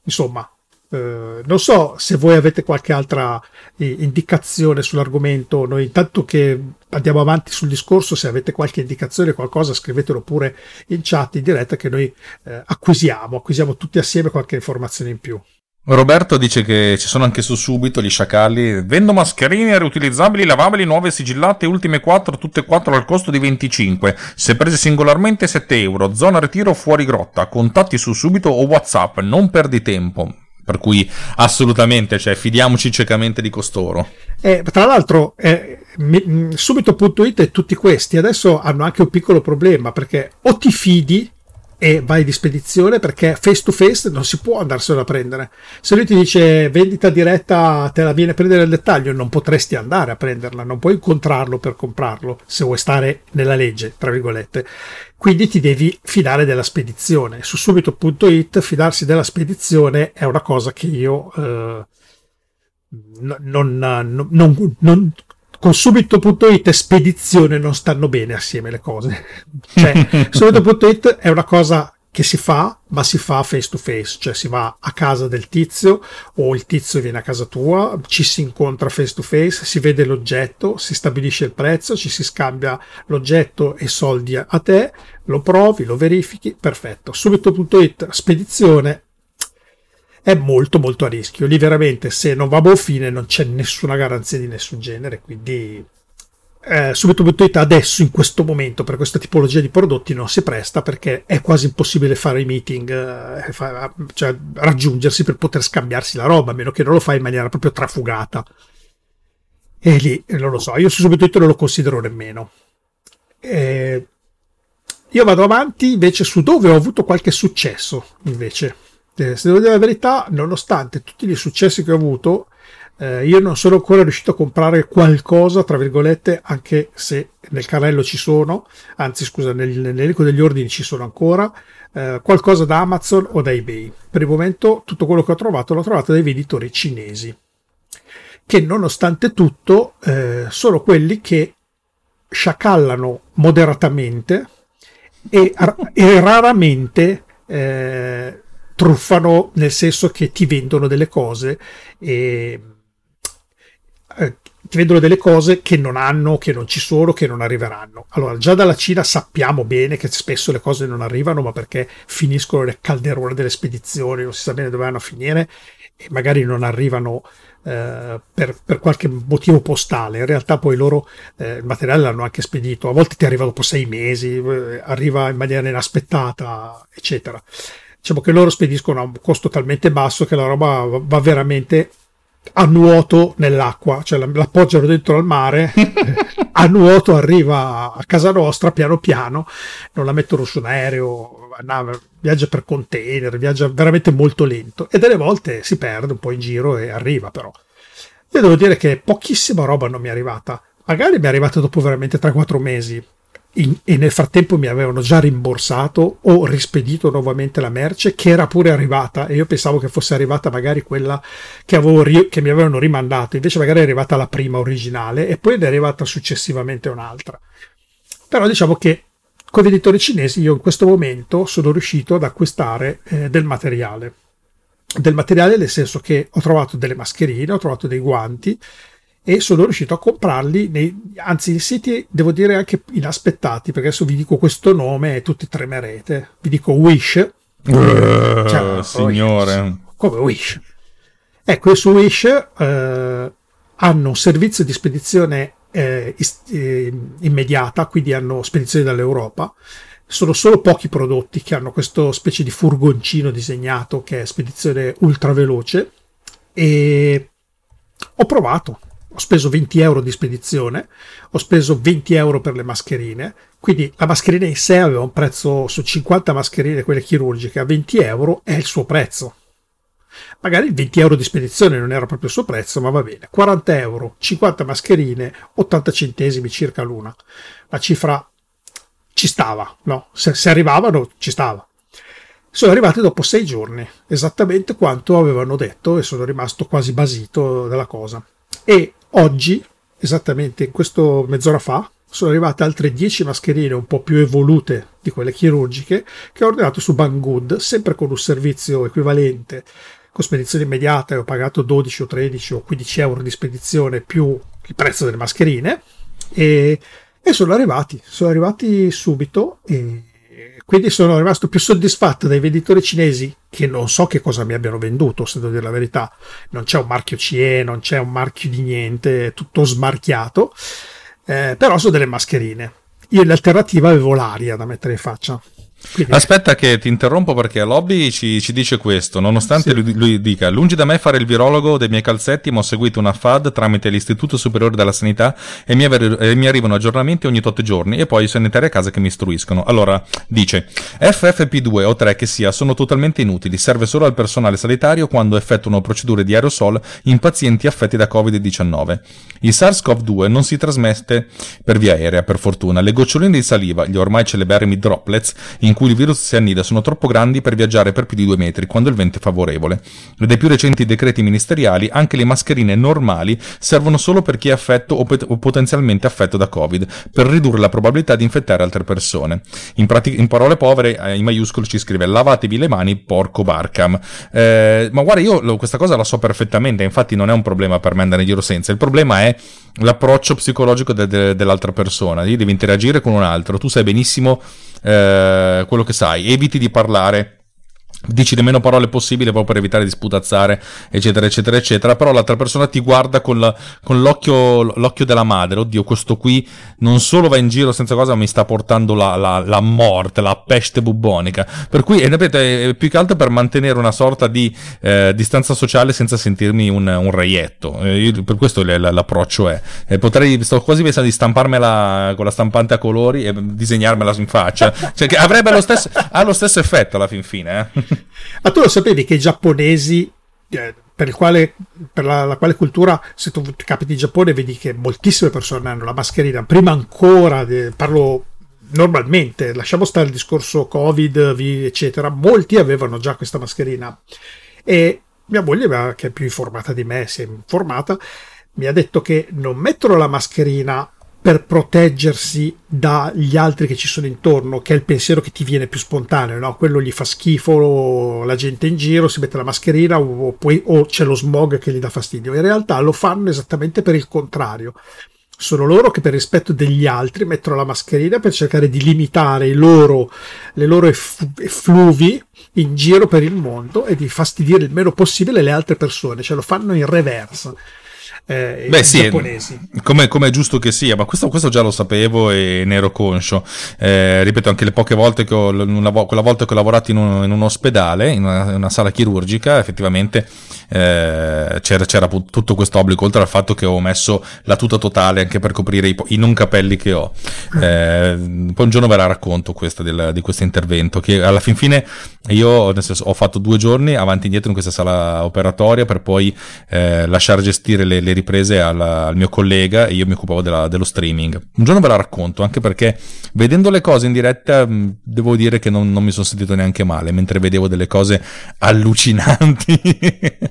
[SPEAKER 4] insomma, eh, non so se voi avete qualche altra eh, indicazione sull'argomento. Noi intanto che andiamo avanti sul discorso, se avete qualche indicazione, qualcosa, scrivetelo pure in chat in diretta che noi eh, acquisiamo, acquisiamo tutti assieme qualche informazione in più.
[SPEAKER 3] Roberto dice che ci sono anche su subito gli sciacalli. Vendo mascherine riutilizzabili, lavabili, nuove sigillate, ultime 4, tutte e 4 al costo di 25. Se prese singolarmente 7 euro. Zona ritiro fuori grotta. Contatti su subito o WhatsApp. Non perdi tempo. Per cui assolutamente, cioè, fidiamoci ciecamente di costoro.
[SPEAKER 4] Eh, tra l'altro, eh, subito.it e tutti questi adesso hanno anche un piccolo problema perché o ti fidi e vai di spedizione perché face to face non si può andarselo a prendere. Se lui ti dice vendita diretta, te la viene a prendere nel dettaglio, non potresti andare a prenderla, non puoi incontrarlo per comprarlo se vuoi stare nella legge, tra virgolette. Quindi ti devi fidare della spedizione. Su subito.it fidarsi della spedizione è una cosa che io eh, non, non, non, non con subito.it e spedizione non stanno bene assieme le cose. Cioè, <laughs> subito.it è una cosa che si fa, ma si fa face to face, cioè si va a casa del tizio o il tizio viene a casa tua, ci si incontra face to face, si vede l'oggetto, si stabilisce il prezzo, ci si scambia l'oggetto e soldi a te, lo provi, lo verifichi, perfetto. Subito.it spedizione è molto molto a rischio. Lì veramente se non va a buon fine non c'è nessuna garanzia di nessun genere, quindi eh, subito.it adesso in questo momento per questa tipologia di prodotti non si presta perché è quasi impossibile fare i meeting, eh, fa, cioè raggiungersi per poter scambiarsi la roba, a meno che non lo fai in maniera proprio trafugata. E lì non lo so, io su subito.it non lo considero nemmeno. Eh, io vado avanti invece su dove ho avuto qualche successo invece eh, se devo dire la verità, nonostante tutti gli successi che ho avuto, eh, io non sono ancora riuscito a comprare qualcosa, tra virgolette, anche se nel carrello ci sono, anzi scusa, nel, nell'elenco degli ordini ci sono ancora, eh, qualcosa da Amazon o da eBay. Per il momento tutto quello che ho trovato l'ho trovato dai venditori cinesi, che nonostante tutto eh, sono quelli che sciacallano moderatamente e, e raramente eh, truffano nel senso che ti vendono delle cose e eh, ti vendono delle cose che non hanno, che non ci sono, che non arriveranno. Allora, già dalla Cina sappiamo bene che spesso le cose non arrivano, ma perché finiscono nel calderone delle spedizioni, non si sa bene dove vanno a finire e magari non arrivano eh, per, per, qualche motivo postale. In realtà poi loro eh, il materiale l'hanno anche spedito, a volte ti arriva dopo sei mesi, eh, arriva in maniera inaspettata, eccetera diciamo che loro spediscono a un costo talmente basso che la roba va veramente a nuoto nell'acqua, cioè l'appoggiano dentro al mare, <laughs> a nuoto arriva a casa nostra piano piano, non la mettono su un aereo, no, viaggia per container, viaggia veramente molto lento. E delle volte si perde un po' in giro e arriva però. Io devo dire che pochissima roba non mi è arrivata, magari mi è arrivata dopo veramente 3-4 mesi, in, e nel frattempo mi avevano già rimborsato o rispedito nuovamente la merce che era pure arrivata e io pensavo che fosse arrivata magari quella che, avevo, che mi avevano rimandato, invece magari è arrivata la prima originale e poi è arrivata successivamente un'altra. Però diciamo che con i editori cinesi io in questo momento sono riuscito ad acquistare eh, del materiale. Del materiale nel senso che ho trovato delle mascherine, ho trovato dei guanti, e sono riuscito a comprarli, nei, anzi in siti devo dire anche inaspettati, perché adesso vi dico questo nome e tutti tremerete. Vi dico Wish.
[SPEAKER 3] Uh, cioè, signore.
[SPEAKER 4] Wish. Come Wish. Ecco, su Wish eh, hanno un servizio di spedizione eh, eh, immediata, quindi hanno spedizioni dall'Europa. Sono solo pochi prodotti che hanno questo specie di furgoncino disegnato che è spedizione ultra veloce e ho provato. Ho speso 20 euro di spedizione, ho speso 20 euro per le mascherine, quindi la mascherina in sé aveva un prezzo su 50 mascherine, quelle chirurgiche, a 20 euro è il suo prezzo. Magari 20 euro di spedizione non era proprio il suo prezzo, ma va bene. 40 euro, 50 mascherine, 80 centesimi circa l'una. La cifra ci stava, no? Se, se arrivavano, ci stava. Sono arrivati dopo sei giorni, esattamente quanto avevano detto, e sono rimasto quasi basito della cosa. E oggi, esattamente in questo mezz'ora fa, sono arrivate altre 10 mascherine un po' più evolute di quelle chirurgiche che ho ordinato su Banggood, sempre con un servizio equivalente. Con spedizione immediata e ho pagato 12 o 13 o 15 euro di spedizione più il prezzo delle mascherine. E, e sono arrivati, sono arrivati subito e quindi sono rimasto più soddisfatto dai venditori cinesi che non so che cosa mi abbiano venduto, se devo dire la verità. Non c'è un marchio CE, non c'è un marchio di niente, è tutto smarchiato, eh, però sono delle mascherine. Io in alternativa avevo l'aria da mettere in faccia.
[SPEAKER 3] Quindi... Aspetta che ti interrompo perché Lobby ci, ci dice questo, nonostante sì. lui, lui, dica lungi da me fare il virologo dei miei calzetti ma ho seguito una FAD tramite l'Istituto Superiore della Sanità e mi, aver, e mi arrivano aggiornamenti ogni tot giorni e poi i sanitari a casa che mi istruiscono. Allora, dice FFP2 o 3 che sia sono totalmente inutili, serve solo al personale sanitario quando effettuano procedure di aerosol in pazienti affetti da Covid-19. Il SARS-CoV-2 non si trasmette per via aerea, per fortuna. Le goccioline di saliva, gli ormai celeberrimi droplets, in cui il virus si annida sono troppo grandi per viaggiare per più di due metri quando il vento è favorevole. E dai più recenti decreti ministeriali anche le mascherine normali servono solo per chi è affetto o, pe- o potenzialmente affetto da Covid, per ridurre la probabilità di infettare altre persone. In, prati- in parole povere, eh, in maiuscolo ci scrive lavatevi le mani, porco Barcam. Eh, ma guarda, io lo, questa cosa la so perfettamente, infatti non è un problema per me andare in giro senza, il problema è l'approccio psicologico de- de- dell'altra persona, devi interagire con un altro, tu sai benissimo eh, quello che sai, eviti di parlare dici le meno parole possibile proprio per evitare di sputazzare eccetera eccetera eccetera. Però l'altra persona ti guarda con, la, con l'occhio, l'occhio, della madre. Oddio questo qui non solo va in giro senza cosa ma mi sta portando la, la, la morte la peste bubbonica per cui è più che altro per mantenere una sorta di eh, distanza sociale senza sentirmi un, un reietto. Eh, io, per questo l'approccio è eh, potrei sto quasi pensando di stamparmela con la stampante a colori e disegnarmela in faccia. Cioè che avrebbe lo stesso ha lo stesso effetto alla fin fine eh <laughs>
[SPEAKER 4] ma tu lo sapevi che i giapponesi, eh, per, quale, per la, la, quale cultura, se tu capiti in Giappone, vedi che moltissime persone hanno la mascherina, prima ancora, de, parlo normalmente, lasciamo stare il discorso Covid, eccetera, molti avevano già questa mascherina. E mia moglie, che è più informata di me, si è informata, mi ha detto che non mettono la mascherina per proteggersi dagli altri che ci sono intorno, che è il pensiero che ti viene più spontaneo, no? Quello gli fa schifo la gente in giro, si mette la mascherina o, poi, o c'è lo smog che gli dà fastidio. In realtà lo fanno esattamente per il contrario. Sono loro che per rispetto degli altri mettono la mascherina per cercare di limitare loro, le loro effluvi in giro per il mondo e di fastidire il meno possibile le altre persone, cioè lo fanno in reversa
[SPEAKER 3] eh, Beh, sì. Come, come, è giusto che sia, ma questo, questo, già lo sapevo e ne ero conscio. Eh, ripeto, anche le poche volte che ho, una, quella volta che ho lavorato in un, in un ospedale, in una, in una, sala chirurgica, effettivamente eh, c'era, c'era, tutto questo obbligo, oltre al fatto che ho messo la tuta totale anche per coprire i, i non capelli che ho. Eh, poi un giorno ve la racconto questa del, di questo intervento, che alla fin fine io senso, ho fatto due giorni avanti e indietro in questa sala operatoria per poi eh, lasciare gestire le, le riprese al, al, mio collega e io mi occupavo della, dello streaming. Un giorno ve la racconto, anche perché vedendo le cose in diretta mm, devo dire che non, non mi sono sentito neanche male, mentre vedevo delle cose <laughs> allucinanti.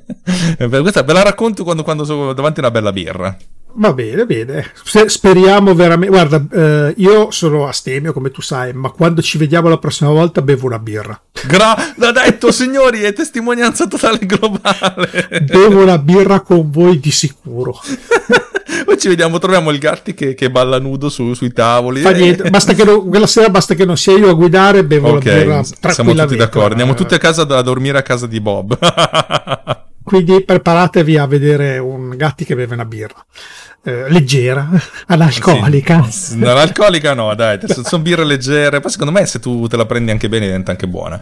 [SPEAKER 3] <laughs> Questa ve la racconto quando, quando sono davanti a una bella birra.
[SPEAKER 4] Va bene, bene. Speriamo veramente. Guarda, eh, io sono astemio, come tu sai, ma quando ci vediamo la prossima volta bevo una birra.
[SPEAKER 3] Gra- l'ha detto, signori, è testimonianza totale globale.
[SPEAKER 4] Bevo una birra con voi di sicuro. <laughs>
[SPEAKER 3] Poi ci vediamo, troviamo il Gatti che, che balla nudo su, sui tavoli.
[SPEAKER 4] Fa niente, <laughs> basta che non, quella sera basta che non sia io a guidare, bevo okay, la birra
[SPEAKER 3] Siamo tutti d'accordo, andiamo tutti a casa da dormire a casa di Bob.
[SPEAKER 4] Quindi preparatevi a vedere un gatti che beve una birra. Eh, leggera, <laughs> analcolica.
[SPEAKER 3] Sì, analcolica no, dai, sono birre leggere, poi secondo me se tu te la prendi anche bene diventa anche buona.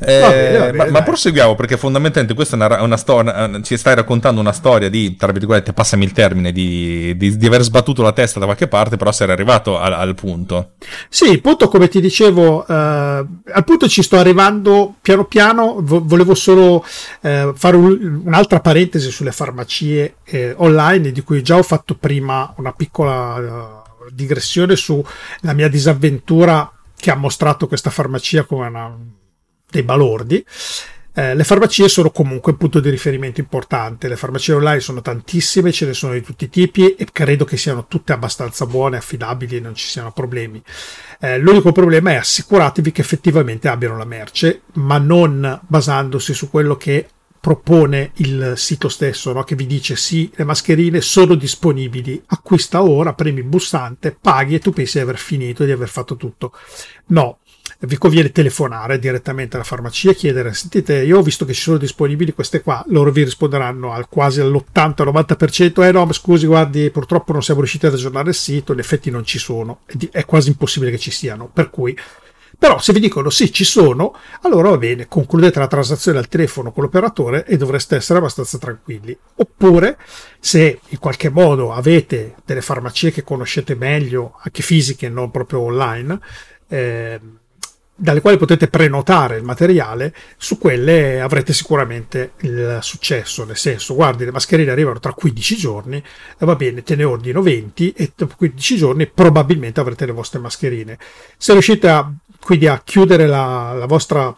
[SPEAKER 3] Eh, va bene, va bene, ma, ma, proseguiamo perché fondamentalmente questa è una, una storia, ci stai raccontando una storia di, tra virgolette, passami il termine, di, di, di, aver sbattuto la testa da qualche parte, però sei arrivato al, al punto.
[SPEAKER 4] Sì, il punto come ti dicevo, eh, al punto ci sto arrivando piano piano, vo- volevo solo eh, fare un, un'altra parentesi sulle farmacie eh, online di cui già ho fatto prima una piccola uh, digressione sulla mia disavventura che ha mostrato questa farmacia come una, dei balordi. Eh, le farmacie sono comunque un punto di riferimento importante. Le farmacie online sono tantissime, ce ne sono di tutti i tipi e credo che siano tutte abbastanza buone, affidabili e non ci siano problemi. Eh, l'unico problema è assicuratevi che effettivamente abbiano la merce, ma non basandosi su quello che propone il sito stesso, no? che vi dice sì, le mascherine sono disponibili, acquista ora, premi il bussante, paghi e tu pensi di aver finito, di aver fatto tutto. No, vi conviene telefonare direttamente alla farmacia e chiedere sentite io ho visto che ci sono disponibili queste qua loro vi risponderanno al quasi all'80-90% eh no ma scusi guardi purtroppo non siamo riusciti ad aggiornare il sito in effetti non ci sono è quasi impossibile che ci siano per cui però se vi dicono sì, ci sono, allora va bene, concludete la transazione al telefono con l'operatore e dovreste essere abbastanza tranquilli. Oppure, se in qualche modo avete delle farmacie che conoscete meglio, anche fisiche, non proprio online, eh, dalle quali potete prenotare il materiale, su quelle avrete sicuramente il successo, nel senso, guardi, le mascherine arrivano tra 15 giorni, va bene, te ne ordino 20 e dopo 15 giorni probabilmente avrete le vostre mascherine. Se riuscite a quindi a chiudere la, la vostra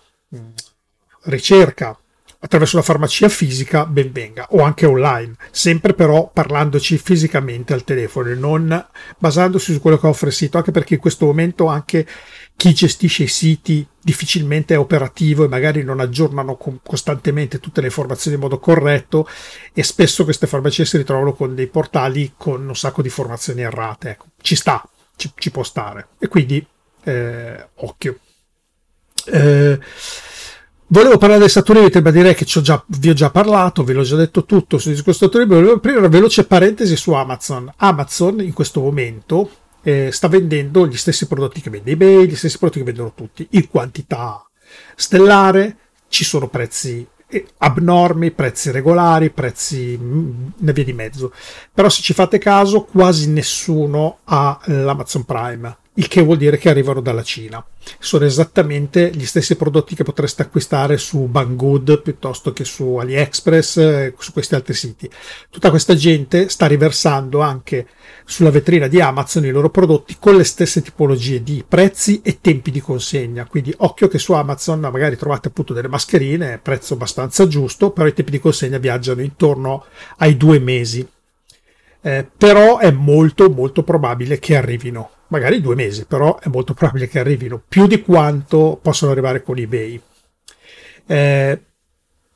[SPEAKER 4] ricerca attraverso la farmacia fisica, ben venga, o anche online, sempre però parlandoci fisicamente al telefono e non basandosi su quello che offre il sito, anche perché in questo momento anche chi gestisce i siti difficilmente è operativo e magari non aggiornano costantemente tutte le informazioni in modo corretto e spesso queste farmacie si ritrovano con dei portali con un sacco di informazioni errate. Ecco, ci sta, ci, ci può stare. E quindi eh, occhio. Eh, volevo parlare del Saturn Limited, ma direi che già, vi ho già parlato, ve l'ho già detto tutto su questo Saturn Volevo aprire una veloce parentesi su Amazon. Amazon in questo momento eh, sta vendendo gli stessi prodotti che vende eBay, gli stessi prodotti che vendono tutti, in quantità stellare, ci sono prezzi eh, abnormi, prezzi regolari, prezzi ne via di mezzo. Però se ci fate caso, quasi nessuno ha l'Amazon Prime il che vuol dire che arrivano dalla Cina. Sono esattamente gli stessi prodotti che potreste acquistare su Banggood piuttosto che su AliExpress, eh, su questi altri siti. Tutta questa gente sta riversando anche sulla vetrina di Amazon i loro prodotti con le stesse tipologie di prezzi e tempi di consegna. Quindi occhio che su Amazon magari trovate appunto delle mascherine, prezzo abbastanza giusto, però i tempi di consegna viaggiano intorno ai due mesi. Eh, però è molto molto probabile che arrivino magari due mesi, però è molto probabile che arrivino più di quanto possono arrivare con eBay. Eh,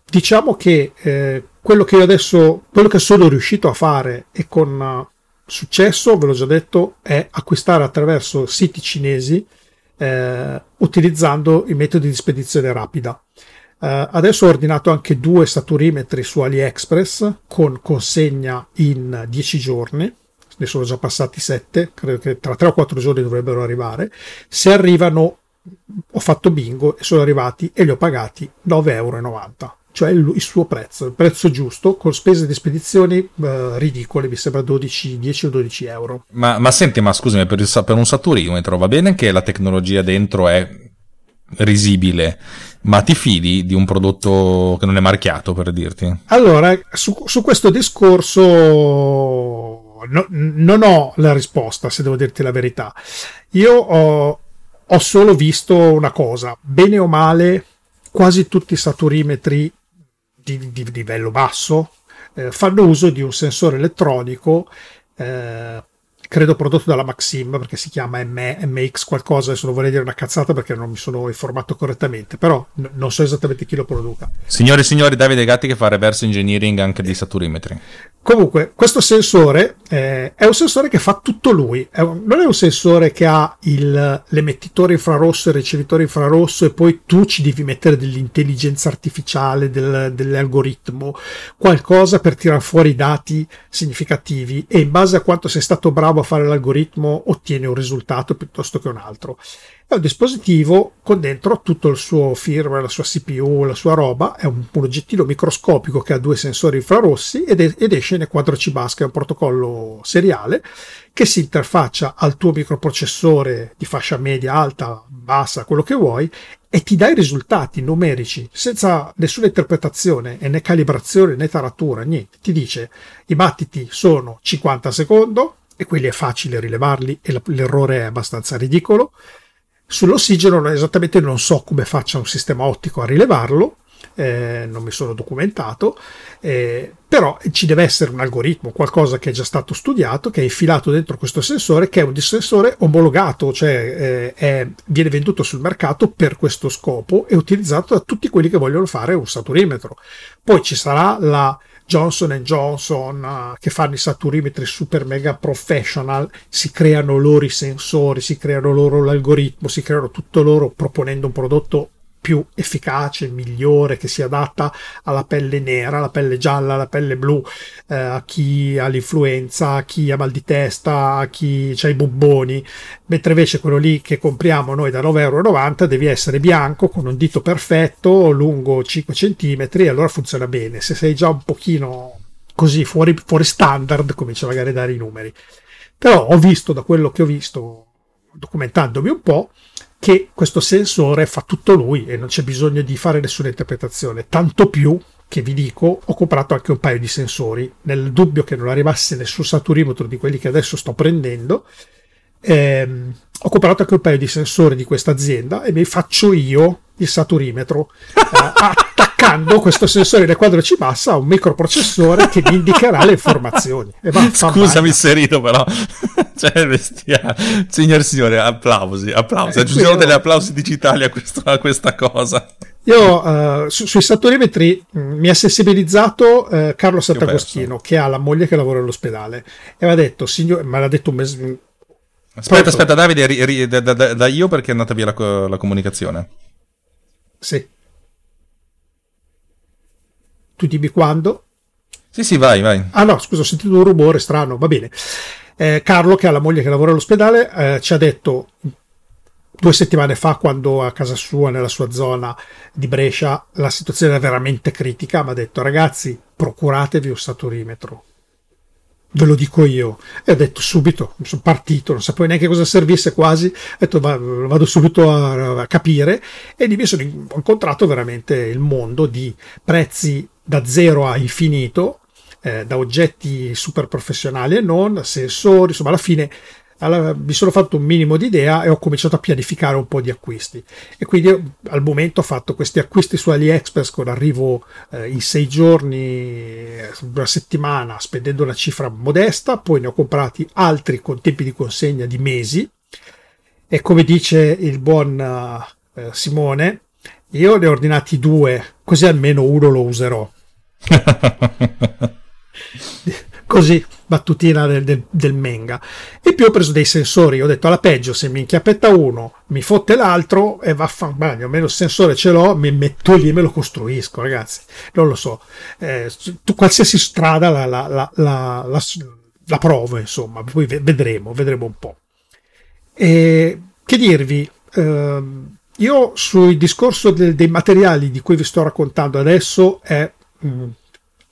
[SPEAKER 4] diciamo che eh, quello che io adesso, quello che sono riuscito a fare e con uh, successo, ve l'ho già detto, è acquistare attraverso siti cinesi eh, utilizzando i metodi di spedizione rapida. Uh, adesso ho ordinato anche due saturimetri su AliExpress con consegna in 10 giorni ne sono già passati 7, credo che tra 3 o 4 giorni dovrebbero arrivare. Se arrivano, ho fatto bingo e sono arrivati e li ho pagati 9,90 euro cioè il, suo prezzo, il prezzo giusto, con spese di spedizioni uh, ridicole, mi sembra 12, 10 o 12 euro.
[SPEAKER 3] Ma, ma senti, ma scusami, per, il, per un saturimetro va bene che la tecnologia dentro è risibile, ma ti fidi di un prodotto che non è marchiato, per dirti?
[SPEAKER 4] Allora, su, su questo discorso no, non ho la risposta, se devo dirti la verità. Io ho, ho solo visto una cosa, bene o male, quasi tutti i saturimetri di, di livello basso eh, fanno uso di un sensore elettronico eh, credo prodotto dalla Maxim perché si chiama M- MX qualcosa, adesso non vorrei dire una cazzata perché non mi sono informato correttamente, però n- non so esattamente chi lo produca.
[SPEAKER 3] Signore e signori, Davide Gatti che fa reverse engineering anche di saturimetri.
[SPEAKER 4] Comunque, questo sensore eh, è un sensore che fa tutto lui, è un- non è un sensore che ha il- l'emettitore infrarosso e il ricevitore infrarosso e poi tu ci devi mettere dell'intelligenza artificiale, del, dell'algoritmo, qualcosa per tirare fuori dati significativi e in base a quanto sei stato bravo a fare l'algoritmo ottieni un risultato piuttosto che un altro. È un dispositivo con dentro tutto il suo firmware, la sua CPU, la sua roba, è un, un oggettino microscopico che ha due sensori infrarossi ed, ed esce E4C bus, che è un protocollo seriale che si interfaccia al tuo microprocessore di fascia media, alta, bassa, quello che vuoi, e ti dà i risultati numerici senza nessuna interpretazione né calibrazione né taratura, niente. Ti dice i battiti sono 50 secondi e quelli è facile rilevarli e l'errore è abbastanza ridicolo. Sull'ossigeno esattamente non so come faccia un sistema ottico a rilevarlo, eh, non mi sono documentato, eh, però ci deve essere un algoritmo, qualcosa che è già stato studiato, che è infilato dentro questo sensore, che è un sensore omologato, cioè eh, è, viene venduto sul mercato per questo scopo e utilizzato da tutti quelli che vogliono fare un saturimetro. Poi ci sarà la Johnson Johnson uh, che fanno i saturimetri super mega professional, si creano loro i sensori, si creano loro l'algoritmo, si creano tutto loro proponendo un prodotto più efficace, migliore, che si adatta alla pelle nera, alla pelle gialla, alla pelle blu, eh, a chi ha l'influenza, a chi ha mal di testa, a chi ha i bubboni, mentre invece quello lì che compriamo noi da 9,90 euro devi essere bianco, con un dito perfetto, lungo 5 cm, allora funziona bene. Se sei già un pochino così fuori, fuori standard, comincia magari a dare i numeri. Però ho visto da quello che ho visto, documentandomi un po', che questo sensore fa tutto lui e non c'è bisogno di fare nessuna interpretazione. Tanto più che vi dico, ho comprato anche un paio di sensori nel dubbio che non arrivasse nessun saturimetro di quelli che adesso sto prendendo. Ehm, ho comprato anche un paio di sensori di questa azienda e mi faccio io il saturimetro eh, attaccando questo sensore del quadro C bassa a un microprocessore che mi indicherà le informazioni. E va, <laughs>
[SPEAKER 3] Scusami
[SPEAKER 4] male.
[SPEAKER 3] se rido però, <laughs> cioè bestia. Signore e signori, applausi, applausi.
[SPEAKER 4] Eh,
[SPEAKER 3] Aggiungiamo degli applausi digitali a, questo- a questa cosa.
[SPEAKER 4] Io eh, su- sui saturimetri mh, mi ha sensibilizzato eh, Carlo Sant'Agostino, che ha la moglie che lavora all'ospedale, e mi ha detto, signor, me l'ha detto un mese.
[SPEAKER 3] Aspetta,
[SPEAKER 4] Pronto?
[SPEAKER 3] aspetta, Davide, ri- ri- da, da- da- io perché è andata via la, la comunicazione.
[SPEAKER 4] Sì. Tu dimmi quando?
[SPEAKER 3] Sì, sì, vai, vai.
[SPEAKER 4] Ah no, scusa, ho sentito un rumore strano, va bene. Eh, Carlo, che ha la moglie che lavora all'ospedale, eh, ci ha detto due settimane fa, quando a casa sua, nella sua zona di Brescia, la situazione era veramente critica, mi ha detto ragazzi, procuratevi un saturimetro. Ve lo dico io. E ho detto subito, sono partito, non sapevo neanche cosa servisse quasi, ho detto "Va- vado subito a, a capire e lì mi sono incontrato veramente il mondo di prezzi da zero a infinito, eh, da oggetti super professionali e non, sensori, insomma alla fine alla- mi sono fatto un minimo di idea e ho cominciato a pianificare un po' di acquisti. E quindi al momento ho fatto questi acquisti su AliExpress con arrivo eh, in sei giorni, eh, una settimana, spendendo una cifra modesta, poi ne ho comprati altri con tempi di consegna di mesi. E come dice il buon eh, Simone, io ne ho ordinati due, così almeno uno lo userò. <laughs> <laughs> Così, battutina del, del, del Menga. E più ho preso dei sensori. Ho detto alla peggio, se mi inchiappetta uno, mi fotte l'altro e vaffanbagno. Almeno il sensore ce l'ho, mi metto lì e me lo costruisco, ragazzi. Non lo so. Eh, tu, qualsiasi strada la, la, la, la, provo, insomma. Poi ve- vedremo, vedremo un po'. E che dirvi? ehm, io sul discorso del- dei materiali di cui vi sto raccontando adesso è, mm,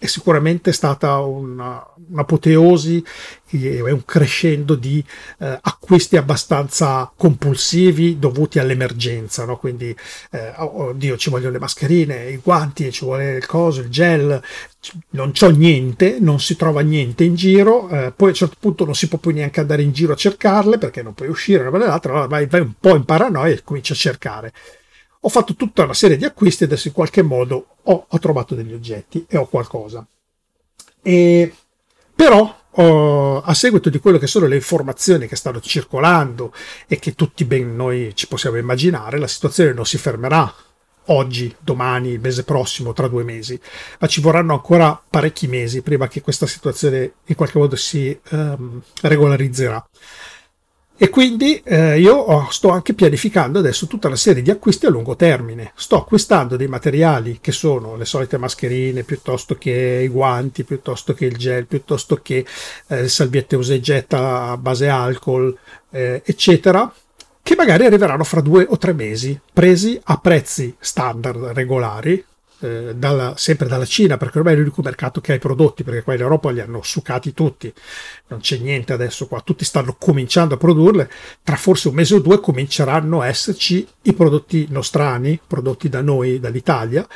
[SPEAKER 4] è sicuramente stata una, un'apoteosi e un crescendo di eh, acquisti abbastanza compulsivi dovuti all'emergenza, no? quindi eh, oh, oddio ci vogliono le mascherine, i guanti, ci vuole il coso, il gel, non c'ho niente, non si trova niente in giro, eh, poi a un certo punto non si può più neanche andare in giro a cercarle perché non puoi uscire una cosa dall'altra, allora vai, vai un po' in paranoia e cominci a cercare. Ho fatto tutta una serie di acquisti e adesso in qualche modo ho, ho trovato degli oggetti e ho qualcosa. E, però oh, a seguito di quello che sono le informazioni che stanno circolando e che tutti ben noi ci possiamo immaginare, la situazione non si fermerà oggi, domani, il mese prossimo, tra due mesi, ma ci vorranno ancora parecchi mesi prima che questa situazione in qualche modo si um, regolarizzerà. E quindi eh, io sto anche pianificando adesso tutta una serie di acquisti a lungo termine. Sto acquistando dei materiali che sono le solite mascherine, piuttosto che i guanti, piuttosto che il gel, piuttosto che eh, salviette usa e getta a base alcol, eh, eccetera, che magari arriveranno fra due o tre mesi, presi a prezzi standard regolari, eh, dalla, sempre dalla Cina, perché ormai è l'unico mercato che ha i prodotti, perché qua in Europa li hanno succati tutti, non c'è niente adesso qua, tutti stanno cominciando a produrle, tra forse un mese o due cominceranno a esserci i prodotti nostrani, prodotti da noi, dall'Italia,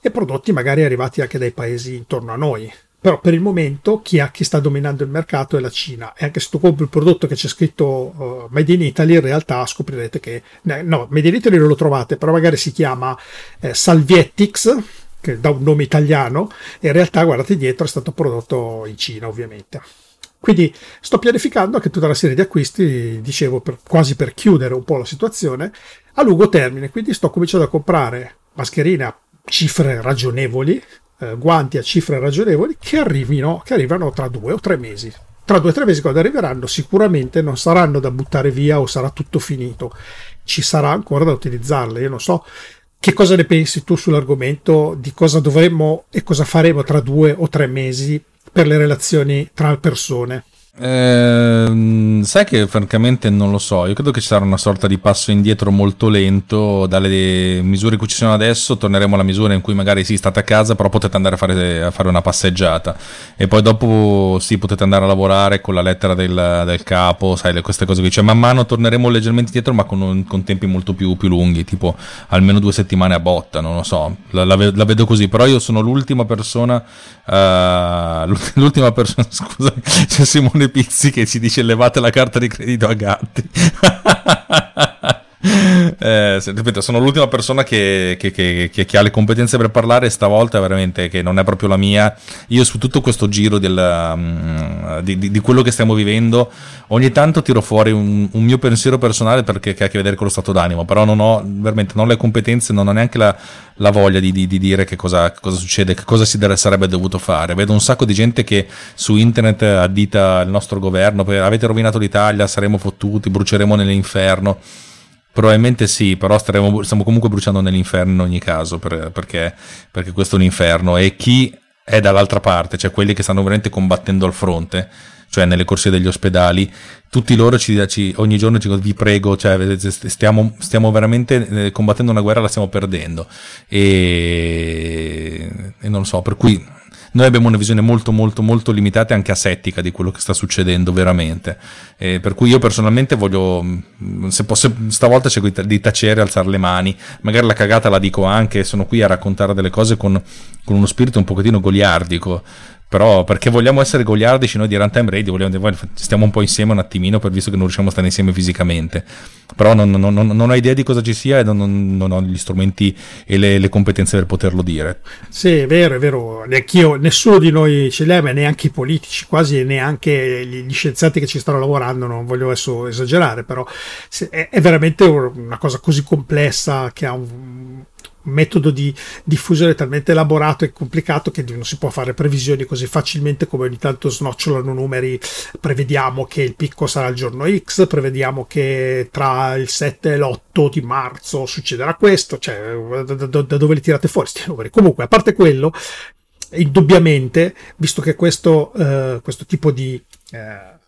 [SPEAKER 4] e prodotti magari arrivati anche dai paesi intorno a noi. Però per il momento chi, ha, chi sta dominando il mercato è la Cina e anche se tu compri il prodotto che c'è scritto uh, Made in Italy in realtà scoprirete che no, Made in Italy non lo trovate, però magari si chiama eh, Salviettix che dà un nome italiano e in realtà guardate dietro è stato prodotto in Cina ovviamente. Quindi sto pianificando anche tutta una serie di acquisti, dicevo, per, quasi per chiudere un po' la situazione, a lungo termine. Quindi sto cominciando a comprare mascherine a cifre ragionevoli, eh, guanti a cifre ragionevoli che arrivino, che arrivano tra due o tre mesi. Tra due o tre mesi quando arriveranno sicuramente non saranno da buttare via o sarà tutto finito. Ci sarà ancora da utilizzarle. Io non so che cosa ne pensi tu sull'argomento di cosa dovremmo e cosa faremo tra due o tre mesi per le relazioni tra persone.
[SPEAKER 3] Eh, sai che francamente non lo so, io credo che ci sarà una sorta di passo indietro molto lento dalle misure cui ci sono adesso, torneremo alla misura in cui magari sì state a casa però potete andare a fare, a fare una passeggiata. E poi dopo sì potete andare a lavorare con la lettera del, del capo, sai queste cose qui, cioè man mano torneremo leggermente indietro ma con, con tempi molto più, più, lunghi, tipo almeno due settimane a botta, non lo so, la, la, la vedo così, però io sono l'ultima persona, uh, l'ultima persona, <laughs> scusa, c'è Simone Pizzi che ci dice levate la carta di credito a gatti. <laughs> Eh, ripeto, sono l'ultima persona che, che, che, che, ha le competenze per parlare stavolta veramente che non è proprio la mia. Io su tutto questo giro del, um, di, di, di, quello che stiamo vivendo, ogni tanto tiro fuori un, un, mio pensiero personale perché ha a che vedere con lo stato d'animo, però non ho veramente non ho le competenze, non ho neanche la, la voglia di, di, dire che cosa, cosa, succede, che cosa si sarebbe dovuto fare. Vedo un sacco di gente che su internet addita il nostro governo, avete rovinato l'Italia, saremo fottuti, bruceremo nell'inferno. Probabilmente sì, però staremo, stiamo comunque bruciando nell'inferno in ogni caso, per, perché, perché questo è un inferno. E chi è dall'altra parte, cioè quelli che stanno veramente combattendo al fronte, cioè nelle corsie degli ospedali, tutti loro ci, ci, ogni giorno ci vi prego, cioè, stiamo, stiamo, veramente eh, combattendo una guerra, la stiamo perdendo. E, e non lo so, per cui noi abbiamo una visione molto molto molto limitata e anche asettica di quello che sta succedendo veramente. Eh, per cui io personalmente voglio, mm, se posso, stavolta cerco di tacere, alzare le mani, magari la cagata la dico anche, sono qui a raccontare delle cose con, con uno spirito un pochettino goliardico però perché vogliamo essere goliardici noi di Runtime Radio, vogliamo, stiamo un po' insieme un attimino per visto che non riusciamo a stare insieme fisicamente. Però non, non, non, non ho idea di cosa ci sia e non, ho gli strumenti e le, le, competenze per poterlo dire.
[SPEAKER 4] Sì, è vero, è vero. Neanch'io, nessuno di noi ce l'ha, ma neanche i politici, quasi neanche gli, scienziati che ci stanno lavorando, non voglio adesso esagerare, però è, è veramente una cosa così complessa che ha un metodo di diffusione talmente elaborato e complicato che non si può fare previsioni così facilmente come ogni tanto snocciolano numeri. Prevediamo che il picco sarà il giorno X, prevediamo che tra il 7 e l'8 di marzo succederà questo, cioè da, da, da dove li tirate fuori questi numeri? Comunque, a parte quello, indubbiamente, visto che questo, uh, questo tipo di, uh,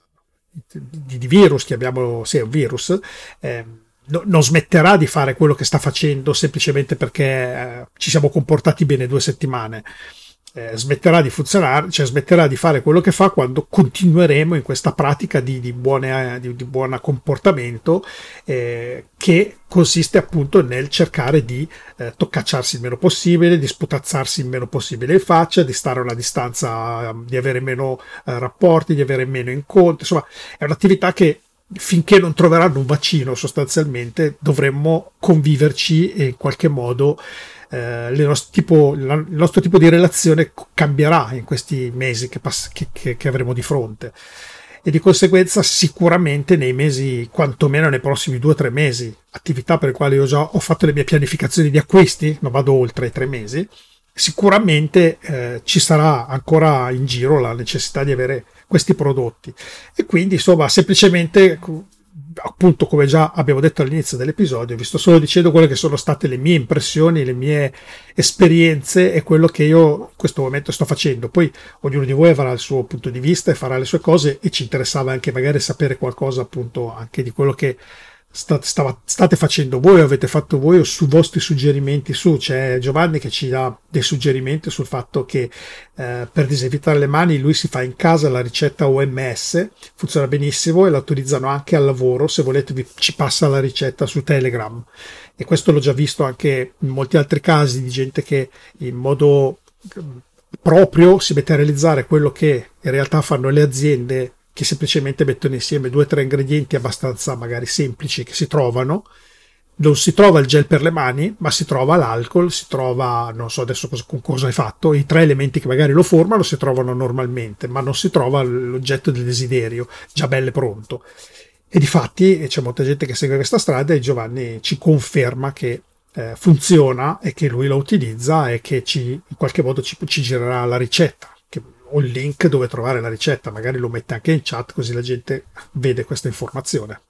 [SPEAKER 4] di, di, virus, chiamiamolo, sì, è un virus, eh, no, non smetterà di fare quello che sta facendo semplicemente perché eh, ci siamo comportati bene due settimane. Eh, smetterà di funzionare, cioè smetterà di fare quello che fa quando continueremo in questa pratica di, di, buone, di, di buon comportamento eh, che consiste appunto nel cercare di eh, toccacciarsi il meno possibile, di sputazzarsi il meno possibile in faccia, di stare a una distanza, di avere meno eh, rapporti, di avere meno incontri, insomma è un'attività che finché non troveranno un vaccino sostanzialmente dovremmo conviverci e in qualche modo eh, il, nostro tipo, il, nostro tipo, di relazione cambierà in questi mesi che, pass- che, che, che avremo di fronte. E di conseguenza sicuramente nei mesi, quantomeno nei prossimi due o tre mesi, attività per le quali ho già ho fatto le mie pianificazioni di acquisti, non vado oltre i tre mesi, sicuramente eh, ci sarà ancora in giro la necessità di avere questi prodotti e quindi insomma semplicemente appunto come già abbiamo detto all'inizio dell'episodio, vi sto solo dicendo quelle che sono state le mie impressioni, le mie esperienze e quello che io in questo momento sto facendo. Poi ognuno di voi avrà il suo punto di vista e farà le sue cose e ci interessava anche magari sapere qualcosa appunto anche di quello che state, stava, state facendo voi avete fatto voi o su vostri suggerimenti su. C'è Giovanni che ci dà dei suggerimenti sul fatto che eh, per disinfettare le mani lui si fa in casa la ricetta OMS, funziona benissimo e la utilizzano anche al lavoro. Se volete vi, ci passa la ricetta su Telegram. E questo l'ho già visto anche in molti altri casi di gente che in modo proprio si mette a realizzare quello che in realtà fanno le aziende che semplicemente mettono insieme due o tre ingredienti abbastanza magari semplici che si trovano. Non si trova il gel per le mani, ma si trova l'alcol, si trova, non so adesso cosa, con cosa hai fatto, i tre elementi che magari lo formano si trovano normalmente, ma non si trova l'oggetto del desiderio, già bello pronto. E di fatti c'è molta gente che segue questa strada e Giovanni ci conferma che eh, funziona e che lui la utilizza e che ci, in qualche modo ci, ci girerà la ricetta il link dove trovare la ricetta, magari lo mette anche in chat così la gente vede questa informazione.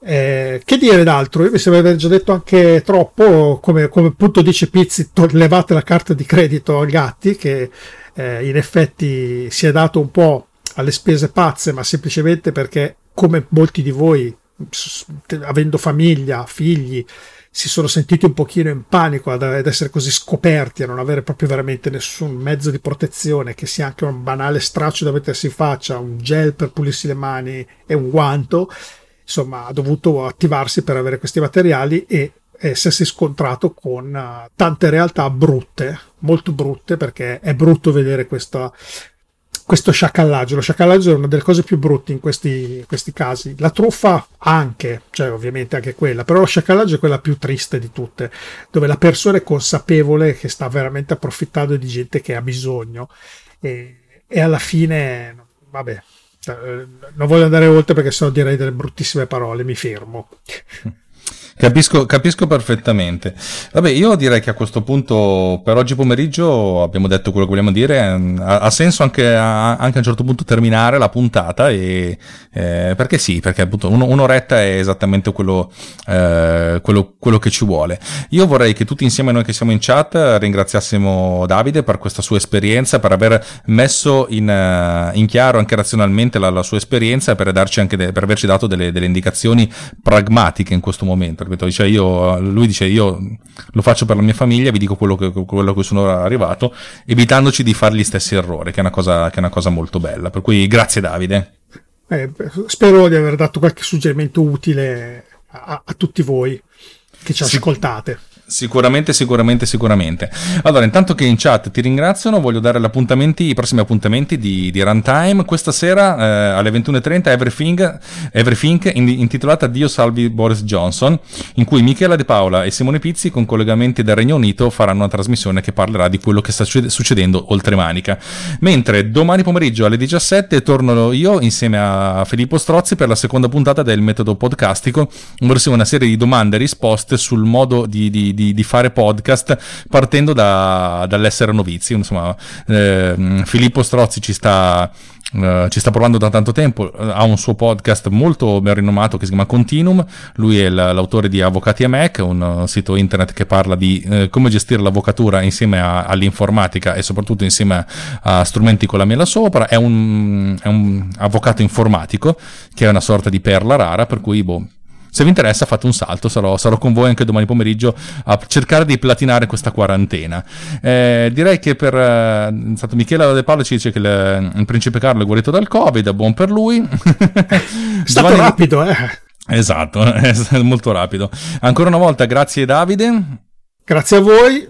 [SPEAKER 4] Eh, che dire d'altro? Io mi sembra aver già detto anche troppo, come, come appunto dice Pizzi, levate la carta di credito ai gatti, che eh, in effetti si è dato un po' alle spese pazze, ma semplicemente perché, come molti di voi, avendo famiglia, figli, si sono sentiti un pochino in panico ad, ad, essere così scoperti, a non avere proprio veramente nessun mezzo di protezione, che sia anche un banale straccio da mettersi in faccia, un gel per pulirsi le mani e un guanto, insomma ha dovuto attivarsi per avere questi materiali e essersi scontrato con uh, tante realtà brutte, molto brutte, perché è brutto vedere questa questo sciacallaggio. Lo sciacallaggio è una delle cose più brutte in questi, questi, casi. La truffa anche, cioè ovviamente anche quella, però lo sciacallaggio è quella più triste di tutte, dove la persona è consapevole che sta veramente approfittando di gente che ha bisogno e, e alla fine, vabbè, eh, non voglio andare oltre perché sennò direi delle bruttissime parole, mi fermo. <laughs>
[SPEAKER 3] Capisco, capisco, perfettamente. Vabbè, io direi che a questo punto per oggi pomeriggio abbiamo detto quello che vogliamo dire. Ha, ha senso anche a, anche a, un certo punto terminare la puntata e, eh, perché sì, perché appunto un, un'oretta è esattamente quello, eh, quello, quello, che ci vuole. Io vorrei che tutti insieme noi che siamo in chat ringraziassimo Davide per questa sua esperienza, per aver messo in, eh, in chiaro anche razionalmente la, la, sua esperienza e per, darci anche de, per averci dato delle, delle indicazioni pragmatiche in questo momento ripeto, dice io, lui dice io lo faccio per la mia famiglia, vi dico quello che, quello a cui sono arrivato, evitandoci di fare gli stessi errori, che è una cosa, che è una cosa molto bella. Per cui grazie Davide.
[SPEAKER 4] Eh, spero di aver dato qualche suggerimento utile a, a tutti voi che ci ascoltate.
[SPEAKER 3] Sicuramente, sicuramente, sicuramente. Allora, intanto che in chat ti ringraziano, voglio dare i prossimi appuntamenti di, di Runtime. Questa sera eh, alle 21.30 Everything, Everything intitolata Dio salvi Boris Johnson, in cui Michela De Paola e Simone Pizzi con collegamenti dal Regno Unito faranno una trasmissione che parlerà di quello che sta succedendo oltre Manica. Mentre domani pomeriggio alle 17 torno io insieme a Filippo Strozzi per la seconda puntata del metodo podcastico, ovvero una serie di domande e risposte sul modo di, di di, di fare podcast partendo da, dall'essere novizi. Insomma, eh, Filippo Strozzi ci sta Uh, ci sta provando da tanto tempo, ha un suo podcast molto ben rinomato che si chiama Continuum, lui è l'autore di Avvocati a Mac, un uh, sito internet che parla di come gestire l'avvocatura insieme a, all'informatica e soprattutto insieme a, a strumenti con la mela sopra, è un, è un, avvocato informatico che è una sorta di perla rara, per cui boh, se vi interessa fate un salto, sarò, sarò, con voi anche domani pomeriggio a cercare di platinare questa quarantena. Eh, direi che per eh, stato Michele De Paolo ci dice che il, il, principe Carlo è guarito dal Covid, buon per lui. <laughs>
[SPEAKER 4] è stato domani... rapido, eh.
[SPEAKER 3] Esatto, <laughs> è molto rapido. Ancora una volta grazie Davide.
[SPEAKER 4] Grazie a voi.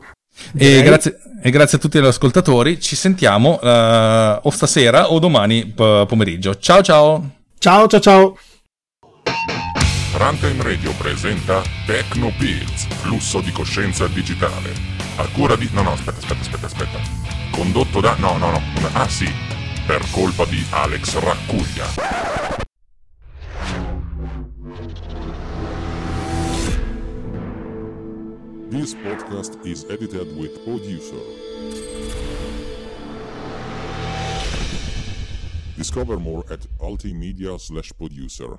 [SPEAKER 3] E grazie, e grazie, a tutti gli ascoltatori. Ci sentiamo uh, o stasera o domani pomeriggio. Ciao ciao.
[SPEAKER 4] Ciao ciao ciao.
[SPEAKER 5] Runtime Radio presenta Techno Pills, flusso di coscienza digitale. A cura di... No, no, aspetta, aspetta, aspetta, aspetta. Condotto da... No, no, no. Ah sì, per colpa di Alex Raccuglia. This podcast is edited with Producer. Discover more at ultimedia slash producer.